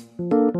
คุ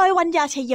ดยวัญญาชยโย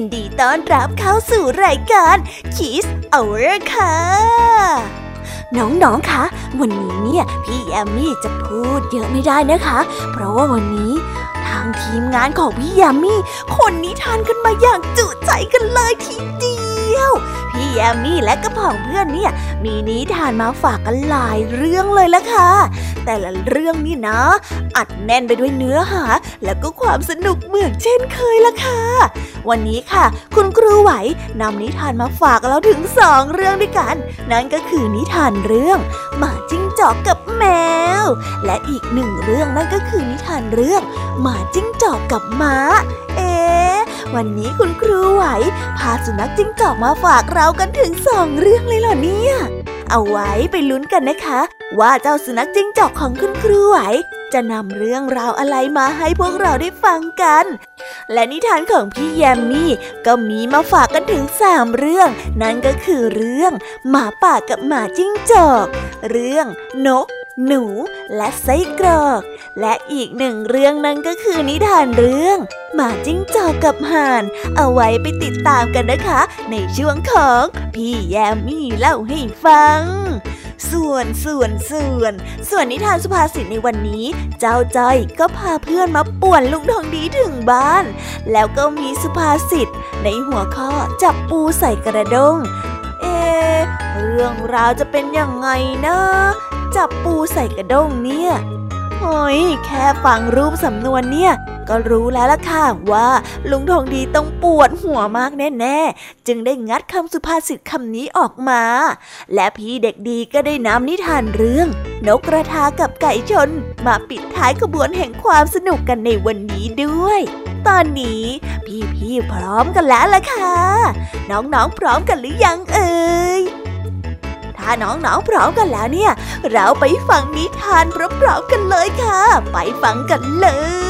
ยินดีต้อนรับเข้าสู่รายการ Kiss Hour ค่ะ น้องๆ คะ วันนี้เนี่ยพี่แอมมี่จะพูดเยอะไม่ได้นะคะ เพราะว่าวันนี้ทางทีมงานของพี่แอมมี่คนนิทานกันมาอย่างจุใจกันเลยทีเดียว พี่แอมมี่และกระผองเพื่อนเนี่ย มีนิทานมาฝากกันหลายเรื่องเลยละค่ะ แต่ละเรื่องนี่นะ อัดแน่นไปด้วยเนื้อหา และก็ความสนุกเหมือนเช่นเคยละค่ะ วันนี้ค่ะ คุณครูไหวนำนิทานมาฝากเราถึงสองเรื่องด้วยกัน นั่นก็คือนิทานเรื่องหมาจิ้งจอกกับแมว และอีกหนึ่งเรื่องนั่นก็คือนิทานเรื่องหมาจิ้งจอกกับม้า เอ๊ะ วันนี้คุณครูไหว พาสุนัขจิ้งจอกมาฝากเรากันถึงสองเรื่องเลยเหรอเนี่ย เอาไว้ไปลุ้นกันนะคะ ว่าเจ้าสุนัขจิ้งจอกของคุณครูไหว จะนำเรื่องราวอะไรมาให้พวกเราได้ฟังกัน และนิทานของพี่แยมมี่ก็มีมาฝากกันถึงสามเรื่อง นั่นก็คือเรื่อง หมาป่ากับหมาจิ้งจอก เรื่องนก หนูและไส้กรอก และอีกหนึ่งเรื่องนั่นก็คือนิทานเรื่อง หมาจิ้งจอกกับห่าน เอาไว้ไปติดตามกันนะคะ ในช่วงของพี่แยมมี่เล่าให้ฟัง ส่วนส่วนส่วน ส่วนนิทานสุภาษิตในวันนี้ เจ้าจ้อยก็พาเพื่อนมาป่วนลุงทองดีถึงบ้าน แล้วก็มีสุภาษิตในหัวข้อจับปูใส่กระดง เอ เรื่องราวจะเป็นยังไงนะ จับปูใส่กระด้งเนี่ยโอ้ยแค่ฟังรูปสำนวนเนี่ย ก็รู้แล้วล่ะค่ะว่า ลุงทองดีต้องปวดหัวมากแน่ๆ จึงได้งัดคำสุภาษิตคำนี้ออกมา และพี่เด็กดีก็ได้นำนิทานเรื่อง นกกระทากับไก่ชน มาปิดท้ายขบวนแห่งความสนุกกันในวันนี้ด้วย ตอนนี้พี่ๆพร้อมกันแล้วล่ะค่ะ น้องๆพร้อมกันหรือยังเอ่ย ถ้าน้องๆพร้อมกันแล้วเนี่ย เราไปฟังนิทานพร้อมๆกันเลยค่ะ ไปฟังกันเลย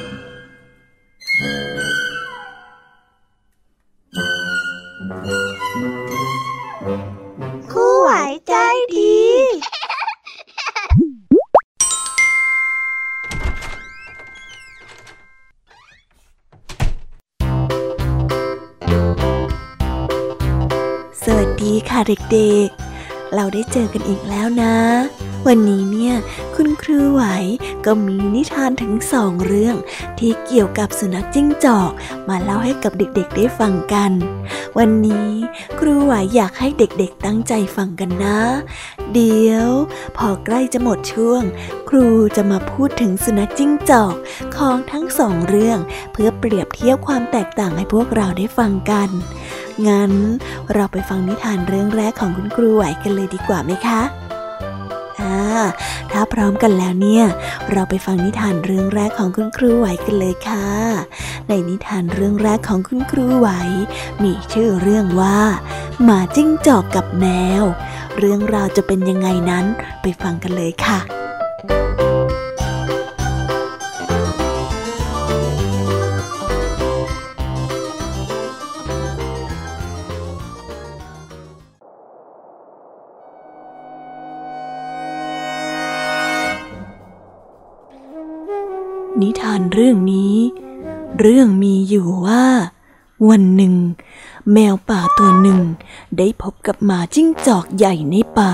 ดีค่ะเด็กๆ เราได้เจอกันอีกแล้วนะ วันนี้เนี่ยคุณครูไหวก็มีนิทานถึงสองเรื่อง ที่เกี่ยวกับสุนัขจิ้งจอก มาเล่าให้กับเด็กๆได้ฟังกัน วันนี้ครูไหวอยากให้เด็กๆตั้งใจฟังกันนะ เดี๋ยว พอใกล้จะหมดช่วง ครูจะมาพูดถึงสุนัขจิ้งจอกของทั้งสองเรื่อง เพื่อเปรียบเทียบความแตกต่างให้พวกเราได้ฟังกัน งั้นเราไปฟังนิทานเรื่องแรกของคุณครูไหวกันเลยดีกว่าไหมคะอ่าถ้าพร้อมกันแล้วเนี่ย เราไปฟังนิทานเรื่องแรกของคุณครูไหวกันเลยค่ะ ในนิทานเรื่องแรกของคุณครูไหว มีชื่อเรื่องว่า หมาจิ้งจอกกับแมว เรื่องราวจะเป็นยังไงนั้นไปฟังกันเลยค่ะ นิทานเรื่องนี้ เรื่องมีอยู่ว่า วันหนึ่ง แมวป่าตัวหนึ่ง ได้พบกับหมาจิ้งจอกใหญ่ในป่า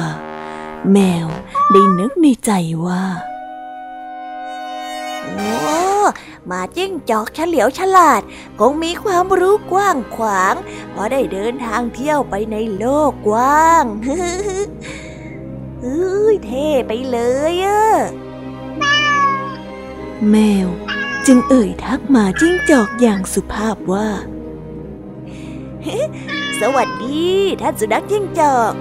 แมวได้นึกในใจว่าโอ้หมาจิ้งจอกเฉลียวฉลาด คงมีความรู้กว้างขวางเพราะได้เดินทางเที่ยวไปในโลกกว้างเฮ้ยเท่ไปเลยอะ แมวจึงเอ่ยทักมาจิ้งจอกอย่างสุภาพว่า สวัสดี ท่านสุนัขจิ้งจอก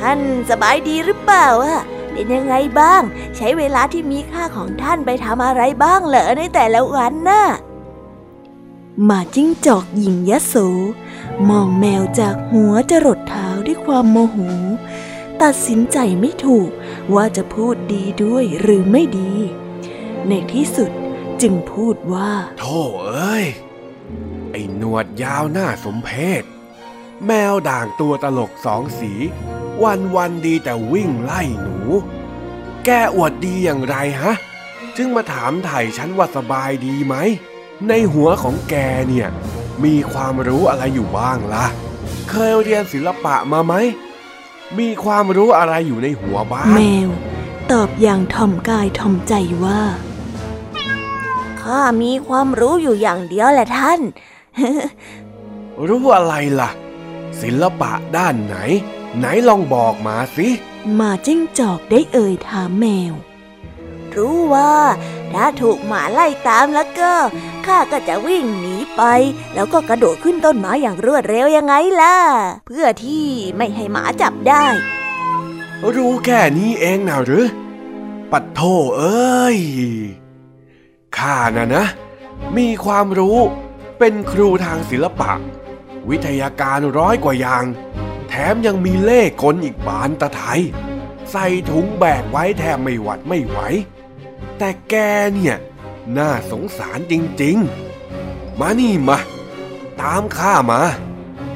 ท่านสบายดีหรือเปล่าอะเป็นยังไงบ้าง ใช้เวลาที่มีค่าของท่านไปทำอะไรบ้างเหรอในแต่ละวันน่ะหมาจิ้งจอกหญิงยโส มองแมวจากหัวจรดเท้าด้วยความโมโห ตัดสินใจไม่ถูกว่าจะพูดดีด้วยหรือไม่ดี ในที่สุดจึงพูดว่าโธ่เอ้ย ไอ้หนวดยาวหน้าสมเพชแมวด่างตัวตลกสองสี วันวันดีแต่วิ่งไล่หนู แกอวดดีอย่างไรฮะ จึงมาถามไถ่ฉันว่าสบายดีไหม ในหัวของแกเนี่ย มีความรู้อะไรอยู่บ้างละ่ะ เคยเรียนศิลปะมาไหม มีความรู้อะไรอยู่ในหัวบ้าง แมว ตอบอย่างถ่อมกายถ่อมใจว่า ข้ามีความรู้อยู่อย่างเดียวแหละท่าน รู้อะไรล่ะ ศิลปะด้านไหน ไหนลองบอกมาสิหมาจิ้งจอกได้เอ่ยถามแมว รู้ว่า ถ้าถูกหมาไล่ตามแล้วก็ข้าก็จะวิ่งหนีไป แล้วก็กระโดดขึ้นต้นไม้อย่างรวดเร็วยังไงล่ะ เพื่อที่ไม่ให้หมาจับได้ รู้แค่นี้เองนะหรือ ปัดโทเอ้ย ข้านะนะ มีความรู้เป็นครูทางศิลปะ วิทยาการร้อยกว่าอย่าง แถมยังมีเล่กลอีกบานตะไทย ใส่ถุงแบกไว้แทบไม่หวัดไม่ไหว แต่แกเนี่ย น่าสงสารจริงๆ มานี่มา ตามข้ามา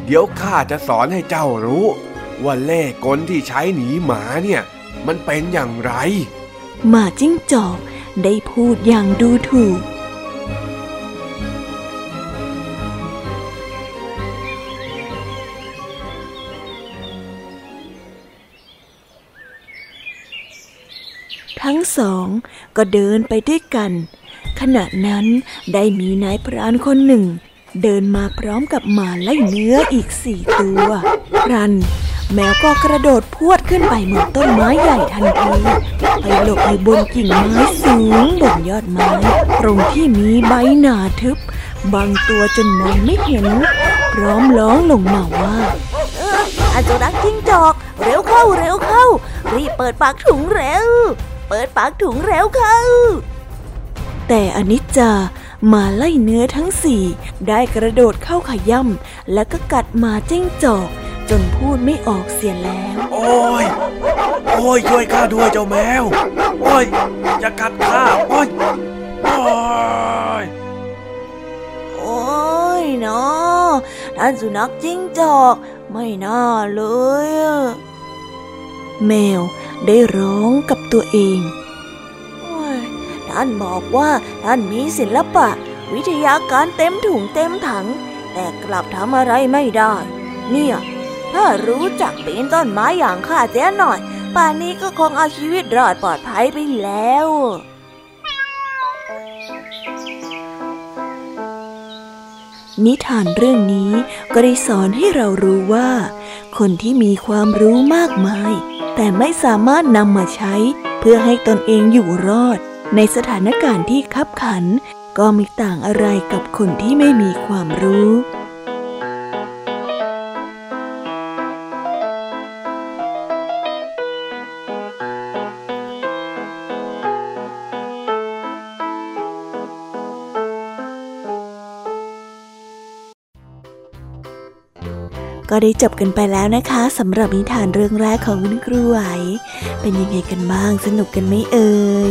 เดี๋ยวข้าจะสอนให้เจ้ารู้ ว่าเล่กลที่ใช้หนีหมาเนี่ย มันเป็นอย่างไร หมาจิ้งจอก ได้พูดอย่างดูถูก ทั้งสองก็เดินไปด้วยกัน ขณะนั้นได้มีนายพรานคนหนึ่ง เดินมาพร้อมกับหมาไล่เนื้ออีกสี่ตัว พรัน แมวก็กระโดดพวดขึ้นไปบนต้นไม้ใหญ่ทันที ไปหลบอยู่บนกิ่งไม้สูงบนยอดไม้ ตรงที่มีใบหนาทึบบางตัวจนมองไม่เห็น พร้อมร้องลงมาว่าอาจรักจิ้งจอก เร็วเข้าเร็วเข้า รีบเปิดปากถุงเร็ว เปิดปากถุงเร็วเข้า แต่อนิจจามาไล่เนื้อทั้งสี่ ได้กระโดดเข้าขย่ำแล้วก็กัดมาจิ้งจอก จนพูดไม่ออกเสียแล้ว โอ้ย โอ้ยช่วยข้าด้วยเจ้าแมว โอ้ยอย่ากัดข้า โอ้ย โอ้ย โอ้ยเนาะท่านสุนัขจิ้งจอก ไม่น่าเลยอะแมวได้ร้องกับตัวเองโอ้ยท่านบอกว่าท่านมีศิลปะ วิทยาการเต็มถุงเต็มถัง แต่กลับทำอะไรไม่ได้ เนี่ย ถ้ารู้จักปีนต้นไม้อย่างข้าเสียหน่อย ป่านนี้ก็คงเอาชีวิตรอดปลอดภัยไปแล้วนิทานเรื่องนี้ก็ได้สอนให้เรารู้ว่า คนที่มีความรู้มากมาย แต่ไม่สามารถนำมาใช้ เพื่อให้ตนเองอยู่รอด ในสถานการณ์ที่คับขัน ก็ไม่ต่างอะไรกับคนที่ไม่มีความรู้ ก็ได้จบกันไปแล้วนะคะสำหรับนิทานเรื่องแรกของคุณครูไหว เป็นยังไงกันบ้างสนุกกันไหมเอ่ย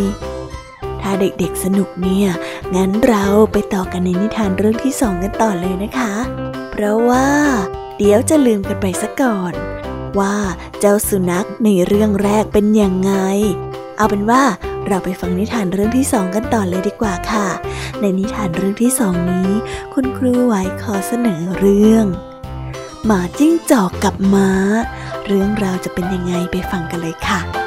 ถ้าเด็กๆสนุกเนี่ย งั้นเราไปต่อกันในนิทานเรื่องที่สองกันต่อเลยนะคะ เพราะว่า เดี๋ยวจะลืมกันไปซะก่อน ว่าเจ้าสุนัขในเรื่องแรกเป็นยังไง เอาเป็นว่าเราไปฟังนิทานเรื่องที่สองกันต่อเลยดีกว่าค่ะ ในนิทานเรื่องที่สองนี้ คุณครูไหวขอเสนอเรื่อง หมาจิ้งจอกกับม้า เรื่องราวจะเป็นยังไงไปฟังกันเลยค่ะ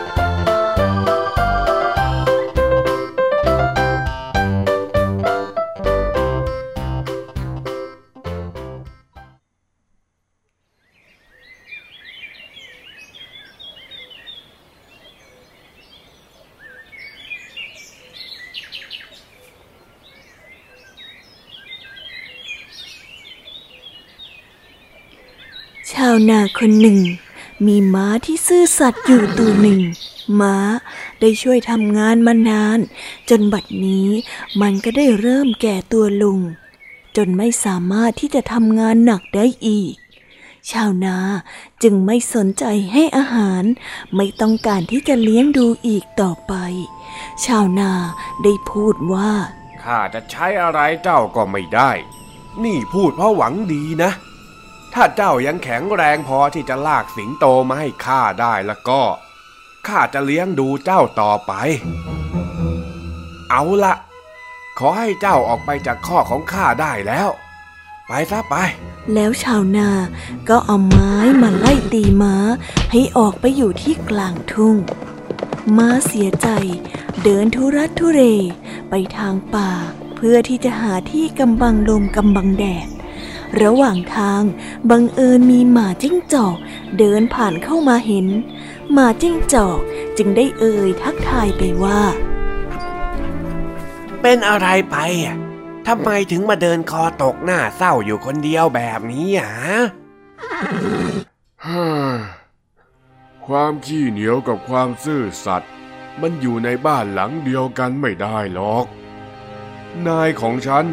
าวนาคนหนึ่ง มีม้าที่ซื่อสัตย์อยู่ตัวหนึ่ง ม้าได้ช่วยทำงานมานาน จนบัดนี้มันก็ได้เริ่มแก่ตัวลง จนไม่สามารถที่จะทำงานหนักได้อีก ชาวนาจึงไม่สนใจให้อาหาร ไม่ต้องการที่จะเลี้ยงดูอีกต่อไป ชาวนาได้พูดว่าข้าจะใช้อะไรเจ้าก็ไม่ได้ นี่พูดเพราะหวังดีนะ ถ้าเจ้ายังแข็งแรงพอที่จะลากสิงโตมาให้ข้าได้แล้วก็ ข้าจะเลี้ยงดูเจ้าต่อไป เอาละขอให้เจ้าออกไปจากข้อของข้าได้แล้ว ไปซะไป แล้วชาวนาก็เอาไม้มาไล่ตีม้า ให้ออกไปอยู่ที่กลางทุ่ง ม้าเสียใจ เดินทุรัดทุเร ไปทางป่า เพื่อที่จะหาที่กำบังลมกำบังแดด ระหว่างทางบังเอิญมีหมาจิ้งจอก เดินผ่านเข้ามาเห็น หมาจิ้งจอกจึงได้เอ่ยทักทายไปว่า เป็นอะไรไปอะทำไมถึงมาเดินคอตกหน้าเศร้าอยู่คนเดียวแบบนี้อะฮ่าความขี้เหนียวกับความซื่อสัตย์มันอยู่ในบ้านหลังเดียวกันไม่ได้หรอก นายของฉัน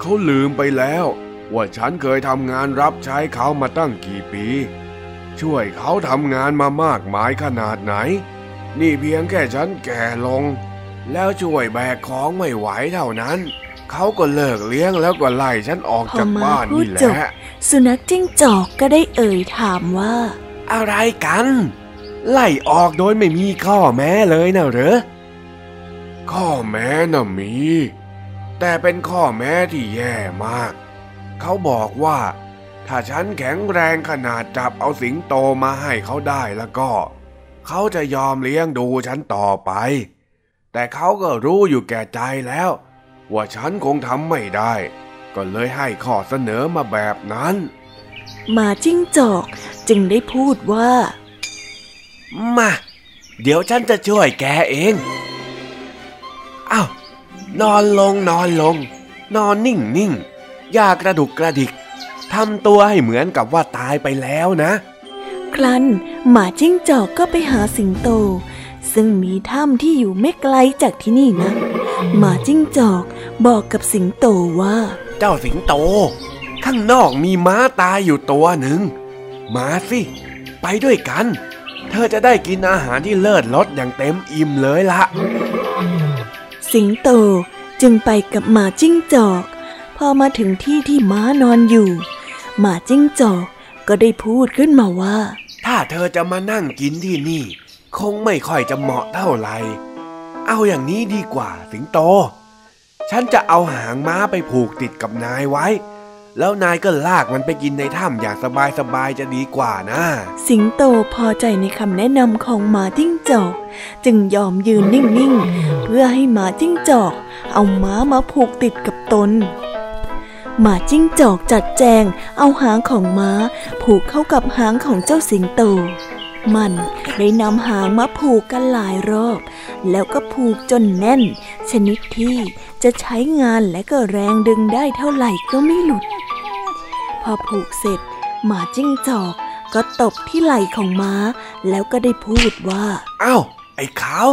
เขาลืมไปแล้ว ว่าฉันเคยทำงานรับใช้เขามาตั้งกี่ปี ช่วยเขาทำงานมามากมายขนาดไหน นี่เพียงแค่ฉันแก่ลง แล้วช่วยแบกของไม่ไหวเท่านั้น เขาก็เลิกเลี้ยงแล้วก็ไล่ฉันออกพอจากม้าบ้านพูดนี่แหจบละ สุนัขจิ้งจอกก็ได้เอ่ยถามว่า อะไรกัน ไล่ออกโดยไม่มีข้อแม้เลยนะเหรอข้อแม้น่ะมี แต่เป็นข้อแม้ที่แย่มาก เขาบอกว่า ถ้าฉันแข็งแรงขนาดจับเอาสิงโตมาให้เขาได้แล้วก็ เขาจะยอมเลี้ยงดูฉันต่อไป แต่เขาก็รู้อยู่แก่ใจแล้ว ว่าฉันคงทำไม่ได้ ก็เลยให้ข้อเสนอมาแบบนั้นหมาจิ้งจอกจึงได้พูดว่า มา เดี๋ยวฉันจะช่วยแกเองอ้าวนอนลงนอนลง นอนนิ่งนิ่ง อย่ากระดุกกระดิกทำตัวให้เหมือนกับว่าตายไปแล้วนะ ครั้นหมาจิ้งจอกก็ไปหาสิงโต ซึ่งมีถ้ำที่อยู่ไม่ไกลจากที่นี่นะหมาจิ้งจอกบอกกับสิงโตว่า เจ้าสิงโต ข้างนอกมีม้าตายอยู่ตัวหนึ่งมาสิ ไปด้วยกัน เธอจะได้กินอาหารที่เลิศรสอย่างเต็มอิ่มเลยละสิงโตจึงไปกับหมาจิ้งจอก พอมาถึงที่ที่ม้านอนอยู่ หมาจิ้งจอกก็ได้พูดขึ้นมาว่า ถ้าเธอจะมานั่งกินที่นี่ คงไม่ค่อยจะเหมาะเท่าไหร่เอาอย่างนี้ดีกว่าสิงโต ฉันจะเอาหางม้าไปผูกติดกับนายไว้ แล้วนายก็ลากมันไปกินในถ้ำอย่างสบายๆจะดีกว่านะ สิงโตพอใจในคำแนะนำของหมาจิ้งจอก จึงยอมยืนนิ่งๆ เพื่อให้หมาจิ้งจอก เอาม้ามาผูกติดกับตน หมาจิ้งจอกจัดแจง เอาหางของม้า ผูกเข้ากับหางของเจ้าสิงโต มันได้นำหางมาผูกกันหลายรอบ แล้วก็ผูกจนแน่น ชนิดที่จะใช้งานและก็แรงดึงได้เท่าไหร่ก็ไม่หลุด พอผูกเสร็จ หมาจิ้งจอกก็ตบที่ไหล่ของม้า แล้วก็ได้พูดว่าอ้าวไอ้ขาว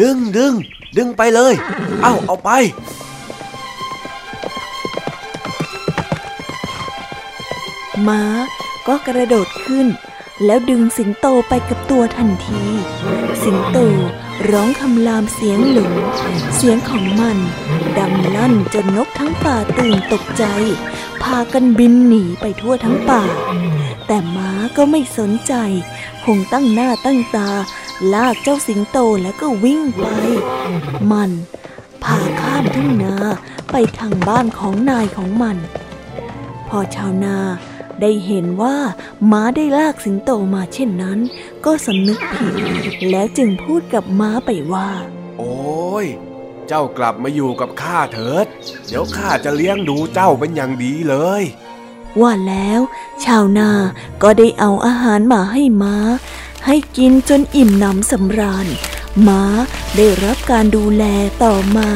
ดึงดึงดึงไปเลย เอ้าเอาไป ม้า ก็กระโดดขึ้น แล้วดึงสิงโตไปกับตัวทันที สิงโตร้องคำรามเสียงหลง เสียงของมันดังลั่นจนนกทั้งป่าตื่นตกใจ พากันบินหนีไปทั่วทั้งป่า แต่ม้าก็ไม่สนใจ คงตั้งหน้าตั้งตา ลากเจ้าสิงโตแล้วก็วิ่งไป มันพาข้ามทุ่งนาไปทางบ้านของนายของมัน พอชาวนา ได้เห็นว่าม้าได้ลากสิงโตมาเช่นนั้น ก็สำนึกผิด แล้วจึงพูดกับม้าไปว่า โอ้ย เจ้ากลับมาอยู่กับข้าเถิด เดี๋ยวข้าจะเลี้ยงดูเจ้าเป็นอย่างดีเลย ว่าแล้ว ชาวนาก็ได้เอาอาหารมาให้ม้า ให้กินจนอิ่มหนำสำราญม้าได้รับการดูแลต่อมา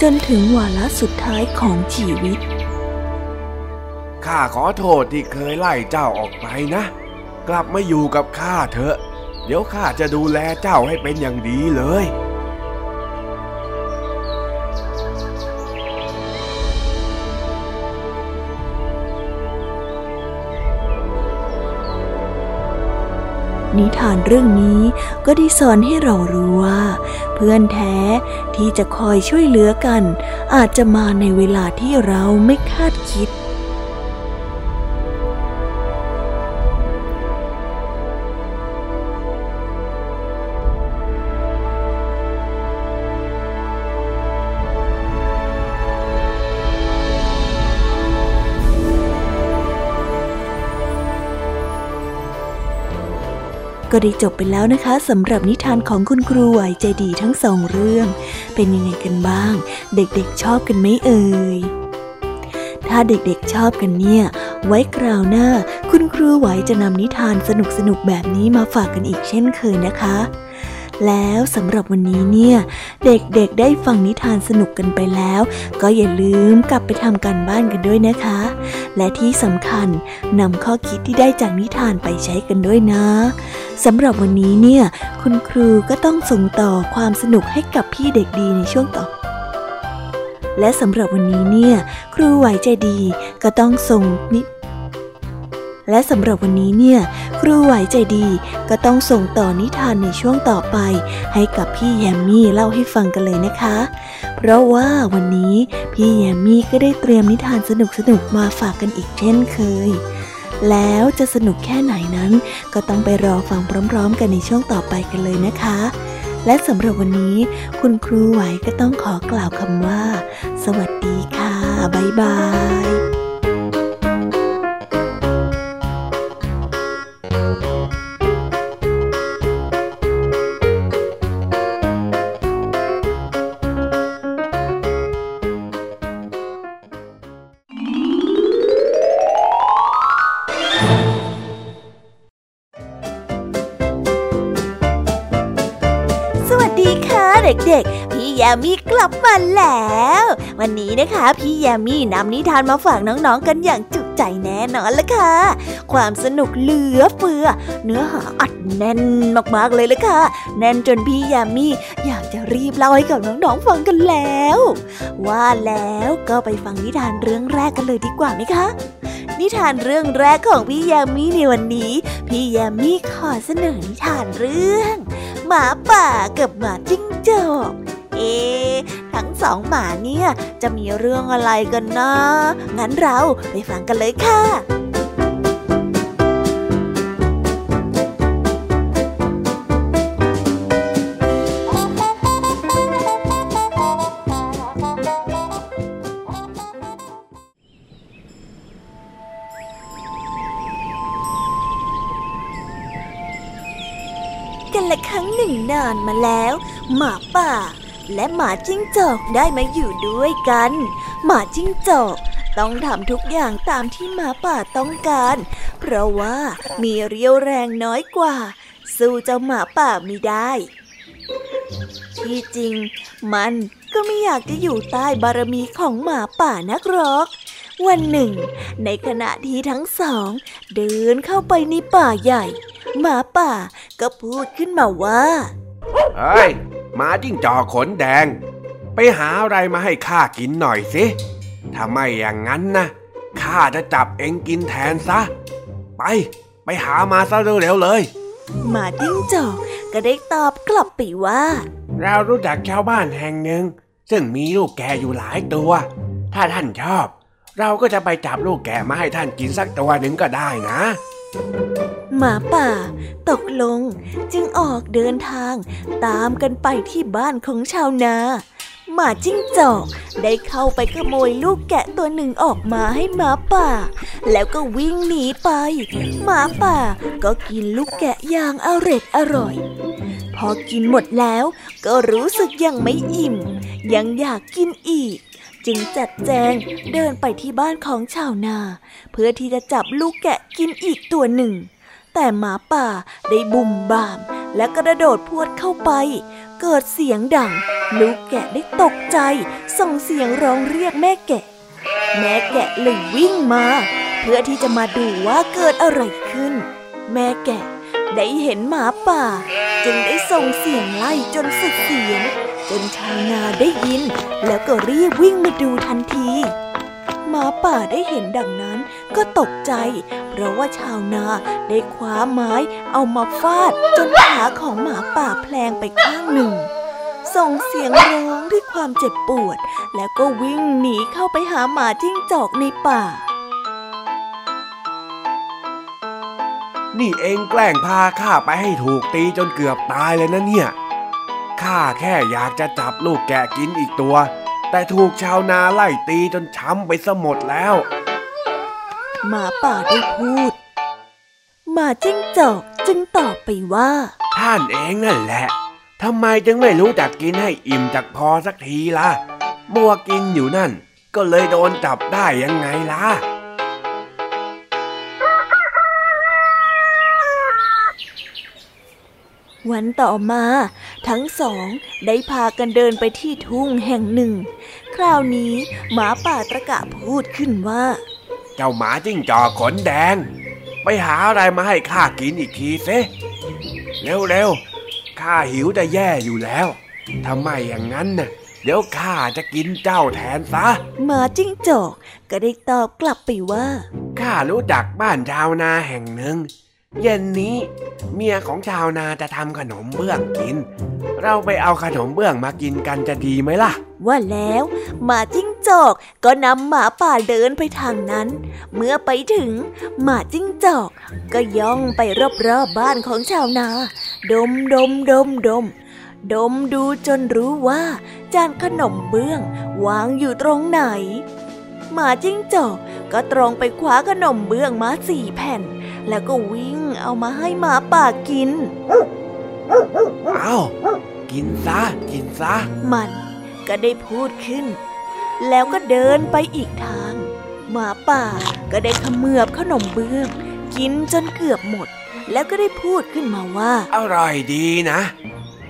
จนถึงวาระสุดท้ายของชีวิต ข้าขอโทษที่เคยไล่เจ้าออกไปนะ กลับมาอยู่กับข้าเถอะ เดี๋ยวข้าจะดูแลเจ้าให้เป็นอย่างดีเลยนิทานเรื่องนี้ก็ได้สอนให้เรารู้ว่า เพื่อนแท้ที่จะคอยช่วยเหลือกัน อาจจะมาในเวลาที่เราไม่คาดคิด ก็ได้จบไปแล้วนะคะสำหรับนิทานของคุณครูไหวใจดีทั้งสองเรื่อง เป็นยังไงกันบ้าง เด็กๆชอบกันไหมเอ่ยถ้าเด็กๆชอบกันเนี่ย ไว้คราวหน้า คุณครูไหวจะนำนิทานสนุกๆแบบนี้มาฝากกันอีกเช่นเคยนะคะ แล้วสำหรับวันนี้เนี่ย เด็กๆได้ฟังนิทานสนุกกันไปแล้ว ก็อย่าลืมกลับไปทำการบ้านกันด้วยนะคะ และที่สำคัญนำข้อคิดที่ได้จากนิทานไปใช้กันด้วยนะสำหรับวันนี้เนี่ย คุณครูก็ต้องส่งต่อความสนุกให้กับพี่เด็กดีในช่วงต่อและสำหรับวันนี้เนี่ย ครูไหวใจดีก็ต้องส่งนิ และสำหรับวันนี้เนี่ย ครูไหวใจดีก็ต้องส่งต่อนิทานในช่วงต่อไป ให้กับพี่แยมมี่เล่าให้ฟังกันเลยนะคะ เพราะว่าวันนี้พี่แยมมี่ก็ได้เตรียมนิทานสนุกๆมาฝากกันอีกเช่นเคย แล้วจะสนุกแค่ไหนนั้น ก็ต้องไปรอฟังพร้อม ๆ กันในช่วงต่อไปกันเลยนะคะและสำหรับวันนี้คุณครูไหวก็ต้องขอกล่าวคำว่า สวัสดีค่ะ บ๊ายบาย ๆพี่ยมีกลับมาแล้ว วันนี้นะคะพี่แยมี่นำนิทานมาฝากน้องๆกันอย่างจุใจแน่นอนละค่ะ ความสนุกเหลือเฟือ เนื้อหาอัดแน่นมากๆเลยละค่ะ แน่นจนพี่ยามีอยากจะรีบเล่าให้กับน้องๆฟังกันแล้ว ว่าแล้วก็ไปฟังนิทานเรื่องแรกกันเลยดีกว่าไหมคะ นิทานเรื่องแรกของพี่ยามีในวันนี้ พี่ยามีขอเสนอนิทานเรื่อง หมาป่ากับหมาจิ้งจอก เอ๊ทั้งสองหมาเนี่ยจะมีเรื่องอะไรกันนะ งั้นเราไปฟังกันเลยค่ะกันละครั้งหนึ่งนานมาแล้ว หมาป่า และหมาจิ้งจอกได้มาอยู่ด้วยกัน หมาจิ้งจอกต้องทำทุกอย่างตามที่หมาป่าต้องการ เพราะว่ามีเรียวแรงน้อยกว่า สู้เจ้าหมาป่าไม่ได้ ที่จริง มันก็ไม่อยากจะอยู่ใต้บารมีของหมาป่านักหรอก วันหนึ่ง ในขณะที่ทั้งสอง เดินเข้าไปในป่าใหญ่ หมาป่าก็พูดขึ้นมาว่าเฮ้ย มาจิ้งจอกขนแดง ไปหาอะไรมาให้ข้ากินหน่อยสิถ้าไม่อย่างนั้นนะข้าจะจับเองกินแทนซะ ไป ไปหามาซะเร็วๆเลยหมาจิ้งจอกก็ได้ตอบกลับไปว่า เรารู้จักชาวบ้านแห่งหนึ่ง ซึ่งมีลูกแกอยู่หลายตัว ถ้าท่านชอบ เราก็จะไปจับลูกแกมาให้ท่านกินสักตัวหนึ่งก็ได้นะ หมาป่า ตกลงจึงออกเดินทางตามกันไปที่บ้านของชาวนาหมาจิ้งจอกได้เข้าไปขโมยลูกแกะตัวหนึ่งออกมาให้หมาป่า แล้วก็วิ่งหนีไป หมาป่าก็กินลูกแกะอย่างอร็ดอร่อย พอกินหมดแล้วก็รู้สึกยังไม่อิ่ม ยังอยากกินอีก จึงจัดแจงเดินไปที่บ้านของชาวนา เพื่อที่จะจับลูกแกะกินอีกตัวหนึ่ง แต่หมาป่าได้บุ่มบาม และกระโดดพวดเข้าไป เกิดเสียงดัง ลูกแกะได้ตกใจ ส่งเสียงร้องเรียกแม่แกะ แม่แกะเลยวิ่งมา เพื่อที่จะมาดูว่าเกิดอะไรขึ้น แม่แกะได้เห็นหมาป่า จึงได้ส่งเสียงไล่จนสุดเสียง จนชาวนาได้ยิน แล้วก็รีบวิ่งมาดูทันทีหมาป่าได้เห็นดังนั้นก็ตกใจ เพราะว่าชาวนาได้คว้าไม้เอามาฟาด จนขาของหมาป่าแพลงไปข้างหนึ่ง ส่งเสียงร้องด้วยความเจ็บปวด แล้วก็วิ่งหนีเข้าไปหาหมาจิ้งจอกในป่า นี่เองแกล้งพาข้าไปให้ถูกตีจนเกือบตายเลยนะเนี่ย ข้าแค่อยากจะจับลูกแกะกินอีกตัว แต่ถูกชาวนาไล่ตีจนช้ำไปซะหมดแล้ว หมาป่าได้พูด หมาจิ้งจอกจึงตอบไปว่า ท่านเองนั่นแหละทำไมจึงไม่รู้จักกินให้อิ่มจักพอสักทีล่ะมัวกินอยู่นั่น ก็เลยโดนจับได้ยังไงล่ะวันต่อมา ทั้งสองได้พากันเดินไปที่ทุ่งแห่งหนึ่ง คราวนี้หมาป่าตะกะพูดขึ้นว่า เจ้าหมาจิ้งจอกขนแดง ไปหาอะไรมาให้ข้ากินอีกทีสิเร็วๆข้าหิวจะแย่อยู่แล้วทำไมอย่างนั้นน่ะเดี๋ยวข้าจะกินเจ้าแทนซะหมาจิ้งจอกก็ได้ตอบกลับไปว่าข้ารู้จักบ้านชาวนาแห่งหนึ่ง เย็นนี้เมียของชาวนาจะทำขนมเบื้องกิน เราไปเอาขนมเบื้องมากินกันจะดีไหมล่ะ ว่าแล้วหมาจิ้งจอกก็นำหมาป่าเดินไปทางนั้น เมื่อไปถึงหมาจิ้งจอก ก็ย่องไปรอบๆบบ้านของชาวนา ดมดมดมดม ดมดูจนรู้ว่าจานขนมเบื้องวางอยู่ตรงไหน หมาจิ้งจอกก็ตรงไปคว้าขนมเบื้องมาสี่แผ่น แล้วก็วิ่งเอามาให้หมาป่ากินเอากินซะ กินซะ มันก็ได้พูดขึ้น แล้วก็เดินไปอีกทาง หมาป่าก็ได้เขมือบขนมเบื้อง กินจนเกือบหมด แล้วก็ได้พูดขึ้นมาว่า อร่อยดีนะ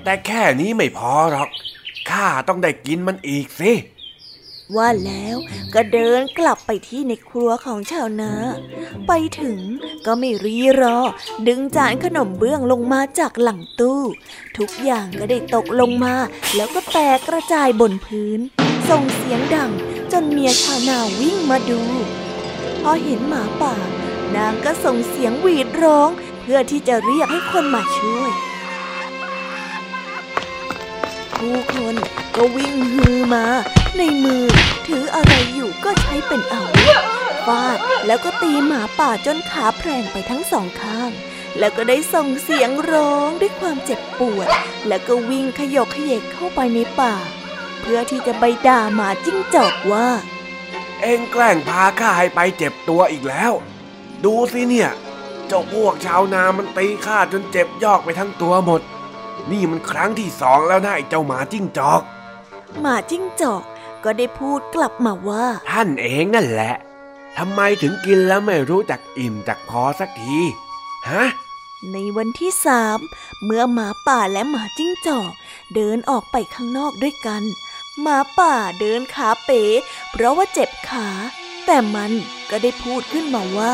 แต่แค่นี้ไม่พอหรอก ข้าต้องได้กินมันอีกสิ ว่าแล้วก็เดินกลับไปที่ในครัวของชาวนา ไปถึงก็ไม่รีรอ ดึงจานขนมเบื้องลงมาจากหลังตู้ ทุกอย่างก็ได้ตกลงมา แล้วก็แตกกระจายบนพื้น ส่งเสียงดังจนเมียชาวนาวิ่งมาดู พอเห็นหมาป่า นางก็ส่งเสียงหวีดร้อง เพื่อที่จะเรียกให้คนมาช่วย ผู้คนก็วิ่งฮือมา ในมือถืออะไรอยู่ก็ใช้เป็นอาวุธฟาดแล้วก็ตีหมาป่าจนขาแพร่งไปทั้งสองข้าง แล้วก็ได้ส่งเสียงร้องด้วยความเจ็บปวด แล้วก็วิ่งขยกขยเยกเข้าไปในป่า เพื่อที่จะไปด่าหมาจิ้งจอกว่า เอ็งแกล้งพาข้าให้ไปเจ็บตัวอีกแล้ว ดูสิเนี่ย เจ้าพวกชาวนามันตีข้าจนเจ็บยอกไปทั้งตัวหมด นี่มันครั้งที่สองแล้วนะไอ้เจ้าหมาจิ้งจอก หมาจิ้งจอกก็ได้พูดกลับมาว่า ท่านเองนั่นแหละทำไมถึงกินแล้วไม่รู้จักอิ่มจักพอสักที ฮะ ในวันที่สามเมื่อหมาป่าและหมาจิ้งจอก เดินออกไปข้างนอกด้วยกัน หมาป่าเดินขาเป๋ เพราะว่าเจ็บขา แต่มันก็ได้พูดขึ้นมาว่า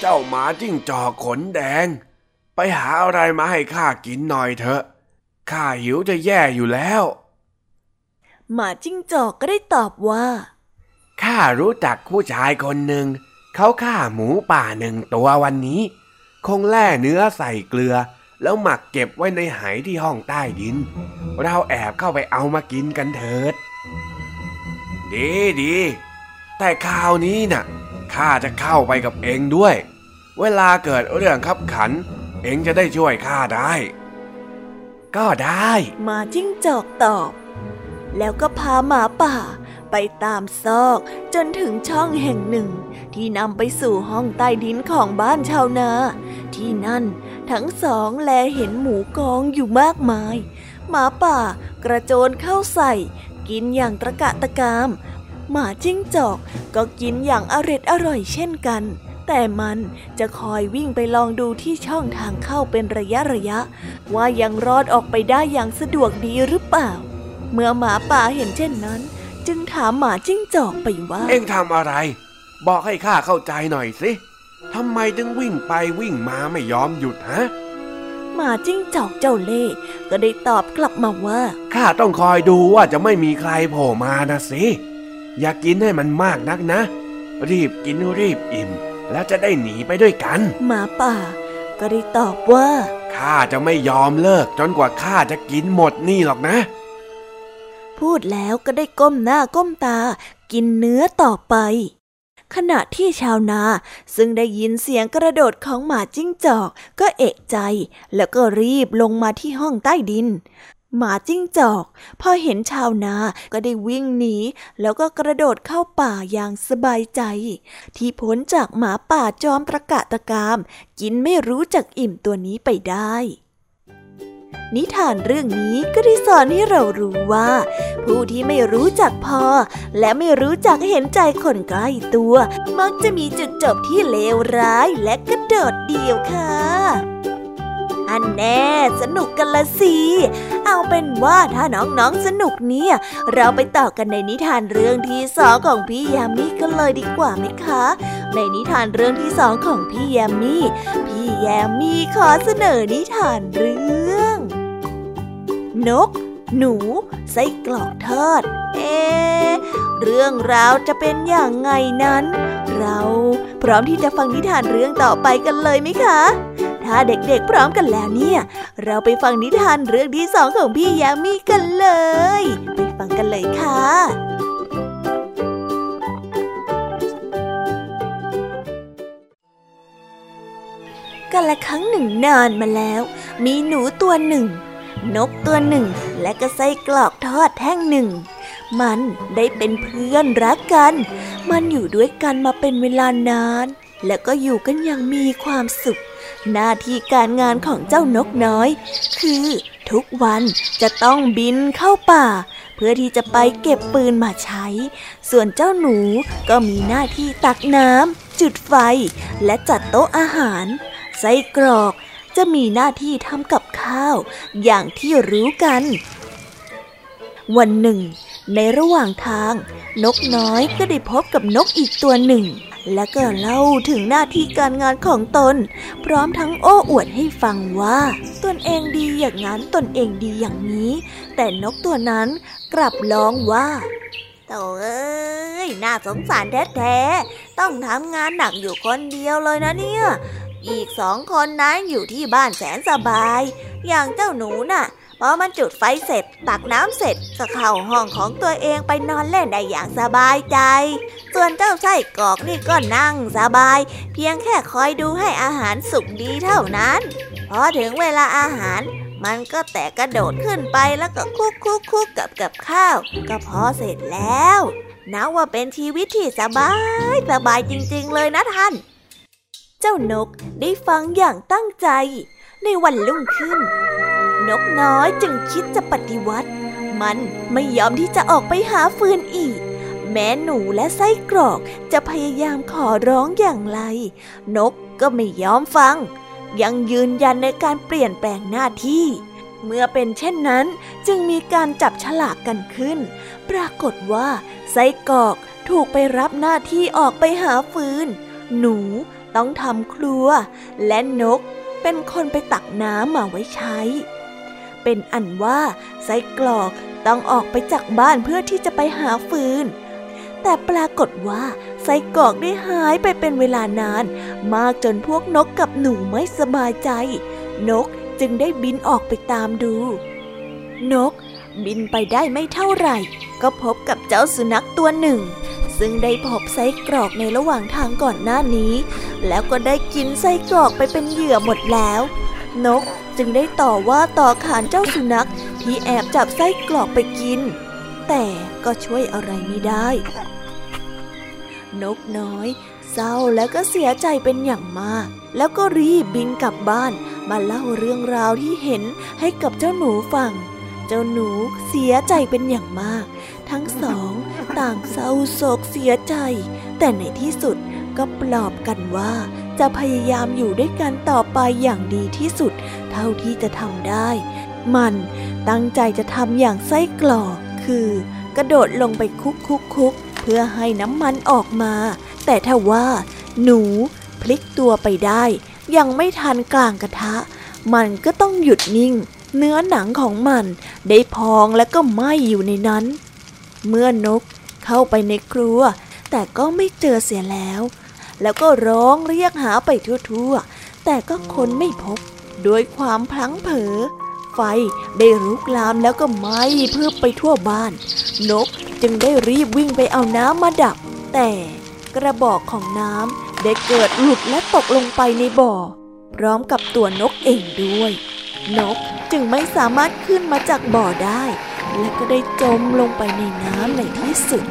เจ้าหมาจิ้งจอกขนแดง ไปหาอะไรมาให้ข้ากินหน่อยเถอะ ข้าหิวจะแย่อยู่แล้ว หมาจิ้งจอกก็ได้ตอบว่า ข้ารู้จักผู้ชายคนหนึ่ง เขาฆ่าหมูป่าหนึ่งตัววันนี้ คงแล่เนื้อใส่เกลือ แล้วหมักเก็บไว้ในไหที่ห้องใต้ดิน เราแอบเข้าไปเอามากินกันเถิด ดีดี แต่คราวนี้น่ะข้าจะเข้าไปกับเองด้วย เวลาเกิดเรื่องขับขัน เองจะได้ช่วยข้าได้ ก็ได้ หมาจิ้งจอกตอบ แล้วก็พาหมาป่าไปตามซอกจนถึงช่องแห่งหนึ่ง ที่นำไปสู่ห้องใต้ดินของบ้านชาวนา ที่นั่นทั้งสองแลเห็นหมูกองอยู่มากมาย หมาป่ากระโจนเข้าใส่ กินอย่างตะกะตะกาม หมาจิ้งจอกก็กินอย่างอร็ดอร่อยเช่นกัน แต่มันจะคอยวิ่งไปลองดูที่ช่องทางเข้าเป็นระยะระยะ ว่ายังรอดออกไปได้อย่างสะดวกดีหรือเปล่า เมื่อหมาป่าเห็นเช่นนั้น จึงถามหมาจิ้งจอกไปว่า เอ็งทำอะไร บอกให้ข้าเข้าใจหน่อยสิทำไมถึงวิ่งไปวิ่งมาไม่ยอมหยุดฮะหมาจิ้งจอกเจ้าเล่ห์ก็ได้ตอบกลับมาว่าข้าต้องคอยดูว่าจะไม่มีใครโผล่มานะสิ อย่ากินให้มันมากนักนะ รีบกินรีบอิ่ม แล้วจะได้หนีไปด้วยกัน หมาป่า ก็ได้ตอบว่าข้าจะไม่ยอมเลิกจนกว่าข้าจะกินหมดนี่หรอกนะ พูดแล้วก็ได้ก้มหน้าก้มตา กินเนื้อต่อไป ขณะที่ชาวนาซึ่งได้ยินเสียงกระโดดของหมาจิ้งจอก ก็เอกใจ แล้วก็รีบลงมาที่ห้องใต้ดิน หมาจิ้งจอก พอเห็นชาวนาก็ได้วิ่งหนีแล้วก็กระโดดเข้าป่าอย่างสบายใจ ที่พ้นจากหมาป่าจอมตะกะตะกาม กินไม่รู้จักอิ่มตัวนี้ไปได้ นิทานเรื่องนี้ก็ได้สอนให้เรารู้ว่า ผู้ที่ไม่รู้จักพอ และไม่รู้จักเห็นใจคนใกล้ตัว มักจะมีจุดจบที่เลวร้ายและกระโดดเดี่ยวค่ะ อันแน่สนุกกันละสิ เอาเป็นว่าถ้าน้องๆสนุกเนี่ย เราไปต่อกันในนิทานเรื่องที่สองของพี่ยามีกันเลยดีกว่าไหมคะ ในนิทานเรื่องที่สองของพี่ยามีพี่ยามีขอเสนอนิทานเรื่อง นก หนูไส้กรอกทอด เอ๊เรื่องราวจะเป็นอย่างไงนั้น เราพร้อมที่จะฟังนิทานเรื่องต่อไปกันเลยไหมคะ ถ้าเด็กๆพร้อมกันแล้วเนี่ย เราไปฟังนิทานเรื่องที่สองของพี่ยามีกันเลย ไปฟังกันเลยค่ะกันละครั้งหนึ่งนานมาแล้ว มีหนูตัวหนึ่ง นกตัวหนึ่ง และก็ไส้กรอกทอดแท่งหนึ่ง มันได้เป็นเพื่อนรักกัน มันอยู่ด้วยกันมาเป็นเวลานาน และก็อยู่กันอย่างมีความสุข หน้าที่การงานของเจ้านกน้อย คือทุกวันจะต้องบินเข้าป่า เพื่อที่จะไปเก็บปืนมาใช้ ส่วนเจ้าหนูก็มีหน้าที่ตักน้ำจุดไฟ และจัดโต๊ะอาหาร ไส้กรอก จะมีหน้าที่ทำกับข้าว อย่างที่รู้กัน วันหนึ่ง ในระหว่างทาง นกน้อยก็ได้พบกับนกอีกตัวหนึ่ง และก็เล่าถึงหน้าที่การงานของตน พร้อมทั้งโอ้อวดให้ฟังว่า ตนเองดีอย่างนั้นตนเองดีอย่างนี้ แต่นกตัวนั้นกลับร้องว่าโตเอ้ยน่าสงสารแท้ๆ ต้องทำงานหนักอยู่คนเดียวเลยนะเนี่ย อีกสองคนนั้นอยู่ที่บ้านแสนสบาย อย่างเจ้าหนูน่ะพอมันจุดไฟเสร็จ ตักน้ำเสร็จก็เข้าห้องของตัวเองไปนอนเล่นได้อย่างสบายใจ ส่วนเจ้าไส้กรอกนี่ก็นั่งสบาย เพียงแค่คอยดูให้อาหารสุกดีเท่านั้น พอถึงเวลาอาหารมันก็แต่กระโดดขึ้นไปแล้วก็คุกคุกคุกกับกับข้าว ก็พอเสร็จแล้วนับว่าเป็นชีวิตที่สบายสบายจริง ๆ เลยนะท่าน เจ้านกได้ฟังอย่างตั้งใจ ในวันรุ่งขึ้น นกน้อยจึงคิดจะปฏิวัติ มันไม่ยอมที่จะออกไปหาฟืนอีก แม้หนูและไส้กรอกจะพยายามขอร้องอย่างไร นกก็ไม่ยอมฟัง ยังยืนยันในการเปลี่ยนแปลงหน้าที่เมื่อเป็นเช่นนั้นจึงมีการจับฉลากกันขึ้น ปรากฏว่าไส้กรอกถูกไปรับหน้าที่ออกไปหาฟืน หนู ต้องทำครัว และนกเป็นคนไปตักน้ำมาไว้ใช้ เป็นอันว่าไส้กรอกต้องออกไปจากบ้านเพื่อที่จะไปหาฟืน แต่ปรากฏว่าไส้กรอกได้หายไปเป็นเวลานาน มากจนพวกนกกับหนูไม่สบายใจ นกจึงได้บินออกไปตามดู นกบินไปได้ไม่เท่าไหร่ ก็พบกับเจ้าสุนัขตัวหนึ่ง ซึ่งได้พบไส้กรอกในระหว่างทางก่อนหน้านี้ แล้วก็ได้กินไส้กรอกไปเป็นเหยื่อหมดแล้ว นกจึงได้ต่อว่าต่อขานเจ้าสุนัขที่แอบจับไส้กรอกไปกิน แต่ก็ช่วยอะไรไม่ได้ นกน้อย เศร้าและก็เสียใจเป็นอย่างมาก แล้วก็รีบบินกลับบ้าน มาเล่าเรื่องราวที่เห็นให้กับเจ้าหนูฟัง เจ้าหนูเสียใจเป็นอย่างมาก ทั้งสองต่างเศร้าโศกเสียใจ แต่ในที่สุดก็ปลอบกันว่าจะพยายามอยู่ด้วยกันต่อไปอย่างดีที่สุด เท่าที่จะทำได้ มันตั้งใจจะทำอย่างไส้กรอกคือ กระโดดลงไปคุกคุกคุกเพื่อให้น้ำมันออกมา แต่ถ้าว่า หนูพลิกตัวไปได้ ยังไม่ทันกลางกระทะ มันก็ต้องหยุดนิ่ง เนื้อหนังของมัน ได้พองและก็ไหม้อยู่ในนั้น เมื่อนกเข้าไปในครัว แต่ก็ไม่เจอเสียแล้ว แล้วก็ร้องเรียกหาไปทั่วๆ แต่ก็คนไม่พบโดยความพลั้งเผลอไฟได้รุกลามแล้วก็ไหม้เพื่อไปทั่วบ้าน นกจึงได้รีบวิ่งไปเอาน้ำมาดับ แต่กระบอกของน้ำได้เกิดหลุดและตกลงไปในบ่อ พร้อมกับตัวนกเองด้วย นกจึงไม่สามารถขึ้นมาจากบ่อได้ และก็ได้จมลงไปในน้ำในที่สุด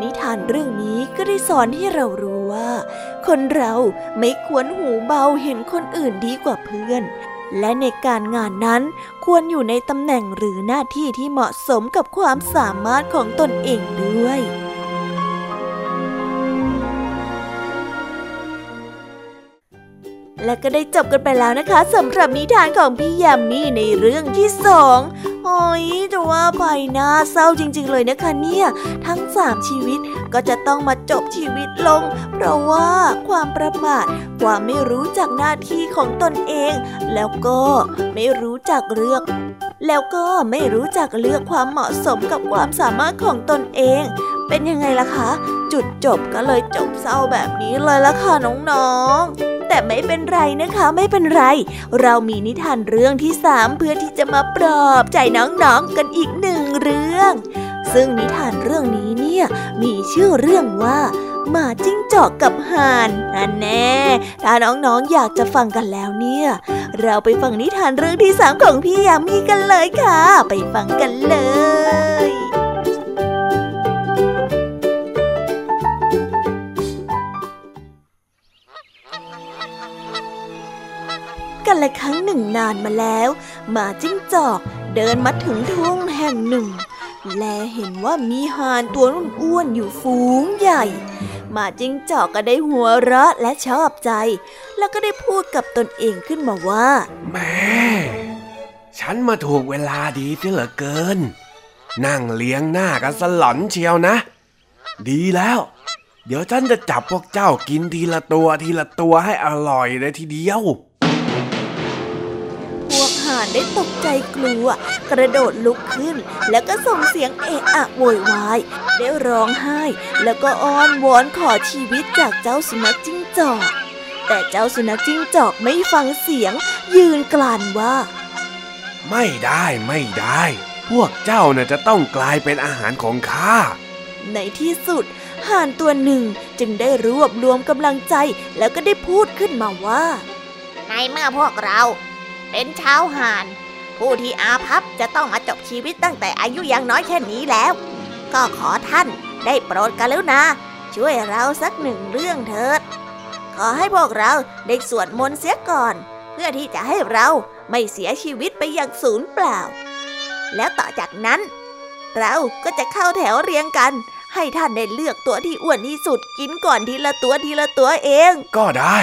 นิทานเรื่องนี้ก็ได้สอนให้เรารู้ว่า คนเราไม่ควรหูเบาเห็นคนอื่นดีกว่าเพื่อน และในการงานนั้นควรอยู่ในตำแหน่งหรือหน้าที่ที่เหมาะสมกับความสามารถของตนเองด้วย และก็ได้จบกันไปแล้วนะคะสำหรับนิทานของพี่ยามีในเรื่องที่สอง โอ้ยจะว่าไปน่าเศร้าจริง ๆ เลยนะคะเนี่ย ทั้งสามชีวิตก็จะต้องมาจบชีวิตลง เพราะว่าความประมาทความไม่รู้จักหน้าที่ของตนเอง แล้วก็ไม่รู้จักเลือก แล้วก็ไม่รู้จักเลือกความเหมาะสมกับความสามารถของตนเอง เป็นยังไงล่ะคะ จุดจบก็เลยจบเศร้าแบบนี้เลยล่ะค่ะน้องๆแต่ไม่เป็นไรนะคะไม่เป็นไร เรามีนิทานเรื่องที่สามเพื่อที่จะมาปลอบใจน้องๆกันอีกหนึ่งเรื่อง ซึ่งนิทานเรื่องนี้เนี่ยมีชื่อเรื่องว่าหมาจิ้งจอกกับห่านนั่นแน่ ถ้าน้องๆอยากจะฟังกันแล้วเนี่ย เราไปฟังนิทานเรื่องที่สามของพี่ยามีกันเลยค่ะ ไปฟังกันเลยกันละครั้งหนึ่งนานมาแล้วหมาจิ้งจอก เดินมาถึงทุ่งแห่งหนึ่ง และเห็นว่ามีห่านตัวอ้วนอยู่ฝูงใหญ่หมาจิ้งจอกก็ได้หัวเราะและชอบใจ แล้วก็ได้พูดกับตนเองขึ้นมาว่าแม่ฉันมาถูกเวลาดีเสียเหลือเกิน นั่งเลี้ยงหน้ากันสลอนเชียวนะ ดีแล้ว เดี๋ยวฉันจะจับพวกเจ้ากินทีละตัวทีละตัวให้อร่อยเลยทีเดียว ห่านได้ตกใจกลัว กระโดดลุกขึ้น แล้วก็ส่งเสียงเอะอะโวยวายได้ร้องไห้ แล้วก็อ้อนวอนขอชีวิตจากเจ้าสุนัขจิ้งจอก แต่เจ้าสุนัขจิ้งจอกไม่ฟังเสียง ยืนกลานว่า ไม่ได้ไม่ได้ พวกเจ้าน่ะจะต้องกลายเป็นอาหารของข้าในที่สุดห่านตัวหนึ่งจึงได้รวบรวมกำลังใจแล้วก็ได้พูดขึ้นมาว่า ในเมื่อพวกเรา เป็นชาวหาน ผู้ที่อาภัพจะต้องมาจบชีวิตตั้งแต่อายุยังน้อยแค่นี้แล้ว ก็ขอท่านได้โปรดกันแล้วนะช่วยเราสักหนึ่งเรื่องเถิด ขอให้พวกเราได้สวดมนต์เสียก่อน เพื่อที่จะให้เราไม่เสียชีวิตไปอย่างสูญเปล่า แล้วต่อจากนั้น เราก็จะเข้าแถวเรียงกัน ให้ท่านได้เลือกตัวที่อ้วนที่สุดกินก่อนทีละตัวทีละตัวเอง ก็ได้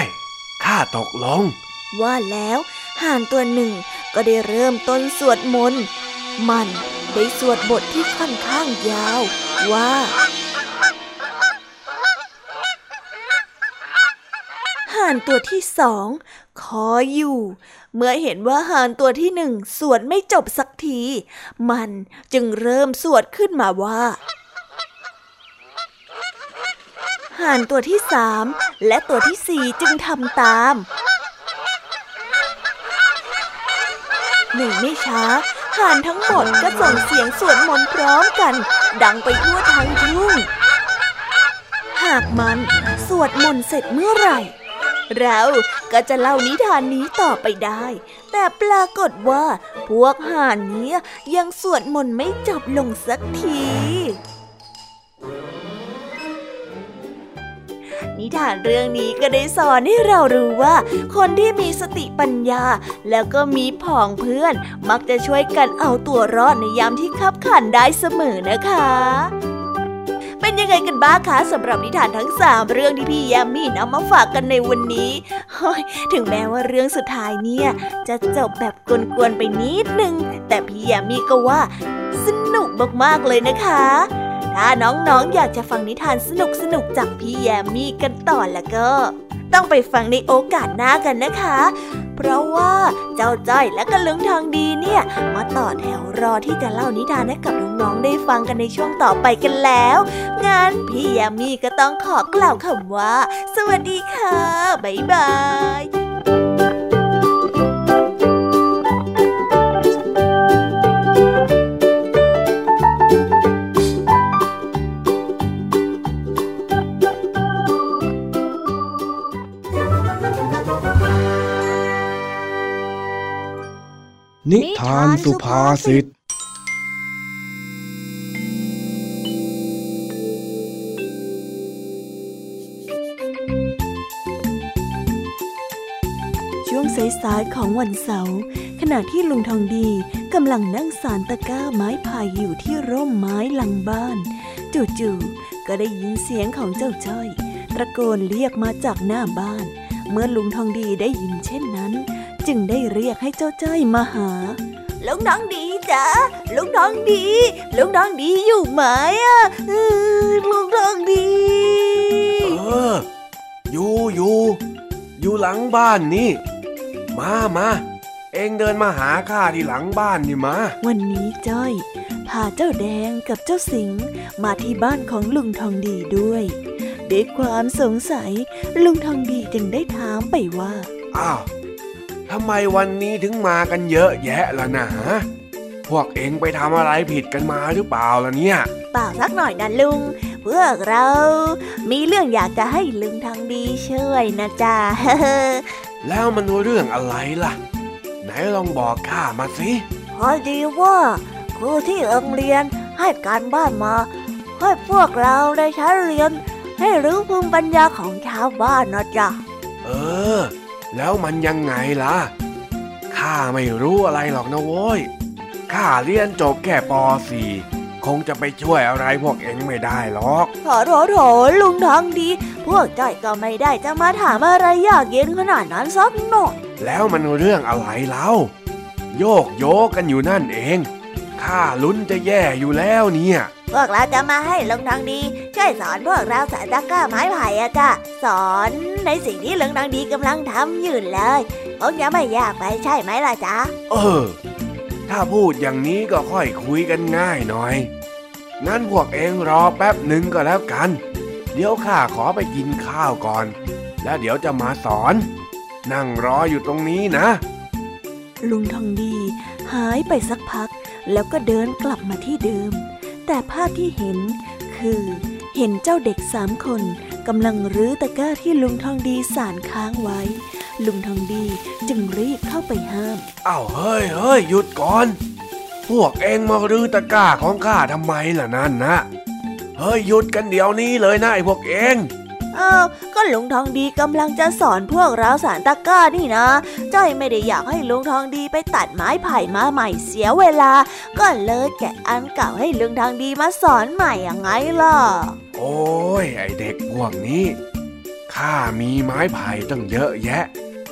ข้าตกลง ว่าแล้วห่านตัวหนึ่งก็ได้เริ่มต้นสวดมนต์ มันได้สวดบทที่ค่อนข้างยาวว่าห่านตัวที่สองขออยู่ เมื่อเห็นว่าห่านตัวที่หนึ่งสวดไม่จบสักที มันจึงเริ่มสวดขึ้นมาว่าห่านตัวที่สามและตัวที่สี่จึงทำตาม หนึ่งไม่ช้าห่านทั้งหมดก็ส่งเสียงสวดมนต์พร้อมกัน ดังไปทั่วทั้งทุ่ง หากมันสวดมนต์เสร็จเมื่อไหร่ เราก็จะเล่านิทานนี้ต่อไปได้ แต่ปรากฏว่าพวกห่านนี้ยังสวดมนต์ไม่จบลงสักที นิทานเรื่องนี้ก็ได้สอนให้เรารู้ว่า คนที่มีสติปัญญา แล้วก็มีผองเพื่อน มักจะช่วยกันเอาตัวรอดในยามที่ขับขันได้เสมอนะคะ เป็นยังไงกันบ้างคะสำหรับนิทานทั้งสามเรื่องที่พี่ยามีนำมาฝากกันในวันนี้ถึงแม้ว่าเรื่องสุดท้ายเนี่ย จะจบแบบกวนๆไปนิดนึง แต่พี่ยามีก็ว่า สนุกมากๆเลยนะคะ ถ้าน้องๆออยากจะฟังนิทานสนุกๆจากพี่แยมมี่กันต่อแล้วก็ ต้องไปฟังในโอกาสหน้ากันนะคะ เพราะว่าเจ้าจ้อยและก็ลุงทองดีเนี่ย มาต่อแถวรอที่จะเล่านิทานให้กับน้องๆได้ฟังกันในช่วงต่อไปกันแล้วงั้นพี่แยมมี่ก็ต้องขอกล่าวคำว่า สวัสดีค่ะบ๊ายบาย นิทานสุภาษิต ช่วงสายๆของวันเสาร์ขณะที่ลุงทองดีกำลังนั่งสารตะก้าไม้พายอยู่ที่ร่มไม้หลังบ้าน จู่ๆก็ได้ยินเสียงของเจ้าจ้อยตะโกนเรียกมาจากหน้าบ้าน เมื่อลุงทองดีได้ยินเช่นนั้น จึงได้เรียกให้เจ้าจ้อยมาหาลุงทองดีจ้ะลุงทองดีลุงทองดีอยู่ไหมอะเออลุงทองดี เออ อยู่อยู่อยู่หลังบ้านนี่ มามาเองเดินมาหาข้าที่หลังบ้านนี่มา วันนี้จ้อย พาเจ้าแดงกับเจ้าสิงห์มาที่บ้านของลุงทองดีด้วย ด้วยความสงสัยลุงทองดีจึงได้ถามไปว่า อ้าว ทำไมวันนี้ถึงมากันเยอะแยะล่ะนะพวกเองไปทำอะไรผิดกันมาหรือเปล่าล่ะเนี่ยเปล่าสักหน่อยนะลุง พวกเรา มีเรื่องอยากจะให้ลุงทองดีช่วยนะจ๊ะแล้วมันเรื่องอะไรล่ะ ไหนลองบอกข้ามาสิพอดีว่าครูที่โรงเรียนให้การบ้านมาให้พวกเราได้ใช้เรียน ให้รู้ภูมิปัญญาของชาวบ้านนะจ๊ะ เออ แล้วมันยังไงล่ะ ข้าไม่รู้อะไรหรอกนะโว้ย ข้าเรียนจบแค่ป .4 คงจะไปช่วยอะไรพวกเองไม่ได้หรอกโถโถโถลุงทองดี พวกจ้อยก็ไม่ได้จะมาถามอะไรยากเย็นขนาดนั้นสักหน่อยแล้วมันเรื่องอะไรเล่า โยกโยกกันอยู่นั่นเอง ข้าลุ้นจะแย่อยู่แล้วเนี่ย พวกเราจะมาให้ลุงทองดี ช่วยสอนพวกเราสายตะกร้าไม้ไผ่อะจ้ะสอนในสิ่งที่ลุงทองดีกำลังทำอยู่เลยคงจะไม่ยากไปใช่ไหมล่ะจ๊ะเออ ถ้าพูดอย่างนี้ก็ค่อยคุยกันง่ายหน่อยงั้นพวกเองรอแป๊บหนึ่งก็แล้วกัน เดี๋ยวข้าขอไปกินข้าวก่อน แล้วเดี๋ยวจะมาสอน นั่งรออยู่ตรงนี้นะ ลุงทองดี หายไปสักพัก แล้วก็เดินกลับมาที่เดิม แต่ภาพที่เห็นคือเห็นเจ้าเด็กสามคนกำลังรื้อตะกร้าที่ลุงทองดีสานค้างไว้ ลุงทองดีจึงรีบเข้าไปห้ามอ้าวเฮ้ยเฮ้ยหยุดก่อน พวกเองมารื้อตะกร้าของข้าทำไมล่ะนั่นนะเฮ้ยหยุดกันเดี๋ยวนี้เลยนะไอ้พวกเอง อ้าวก็ลุงทองดีกำลังจะสอนพวกเราสารตะกร้านี่นะจ้อยไม่ได้อยากให้ลุงทองดีไปตัดไม้ไผ่มาใหม่เสียเวลา ก็เลยแกะอันเก่าให้ลุงทองดีมาสอนใหม่อย่างไงล่ะ โอ้ยไอเด็กพวกนี้ข้ามีไม้ไผ่ตั้งเยอะแยะ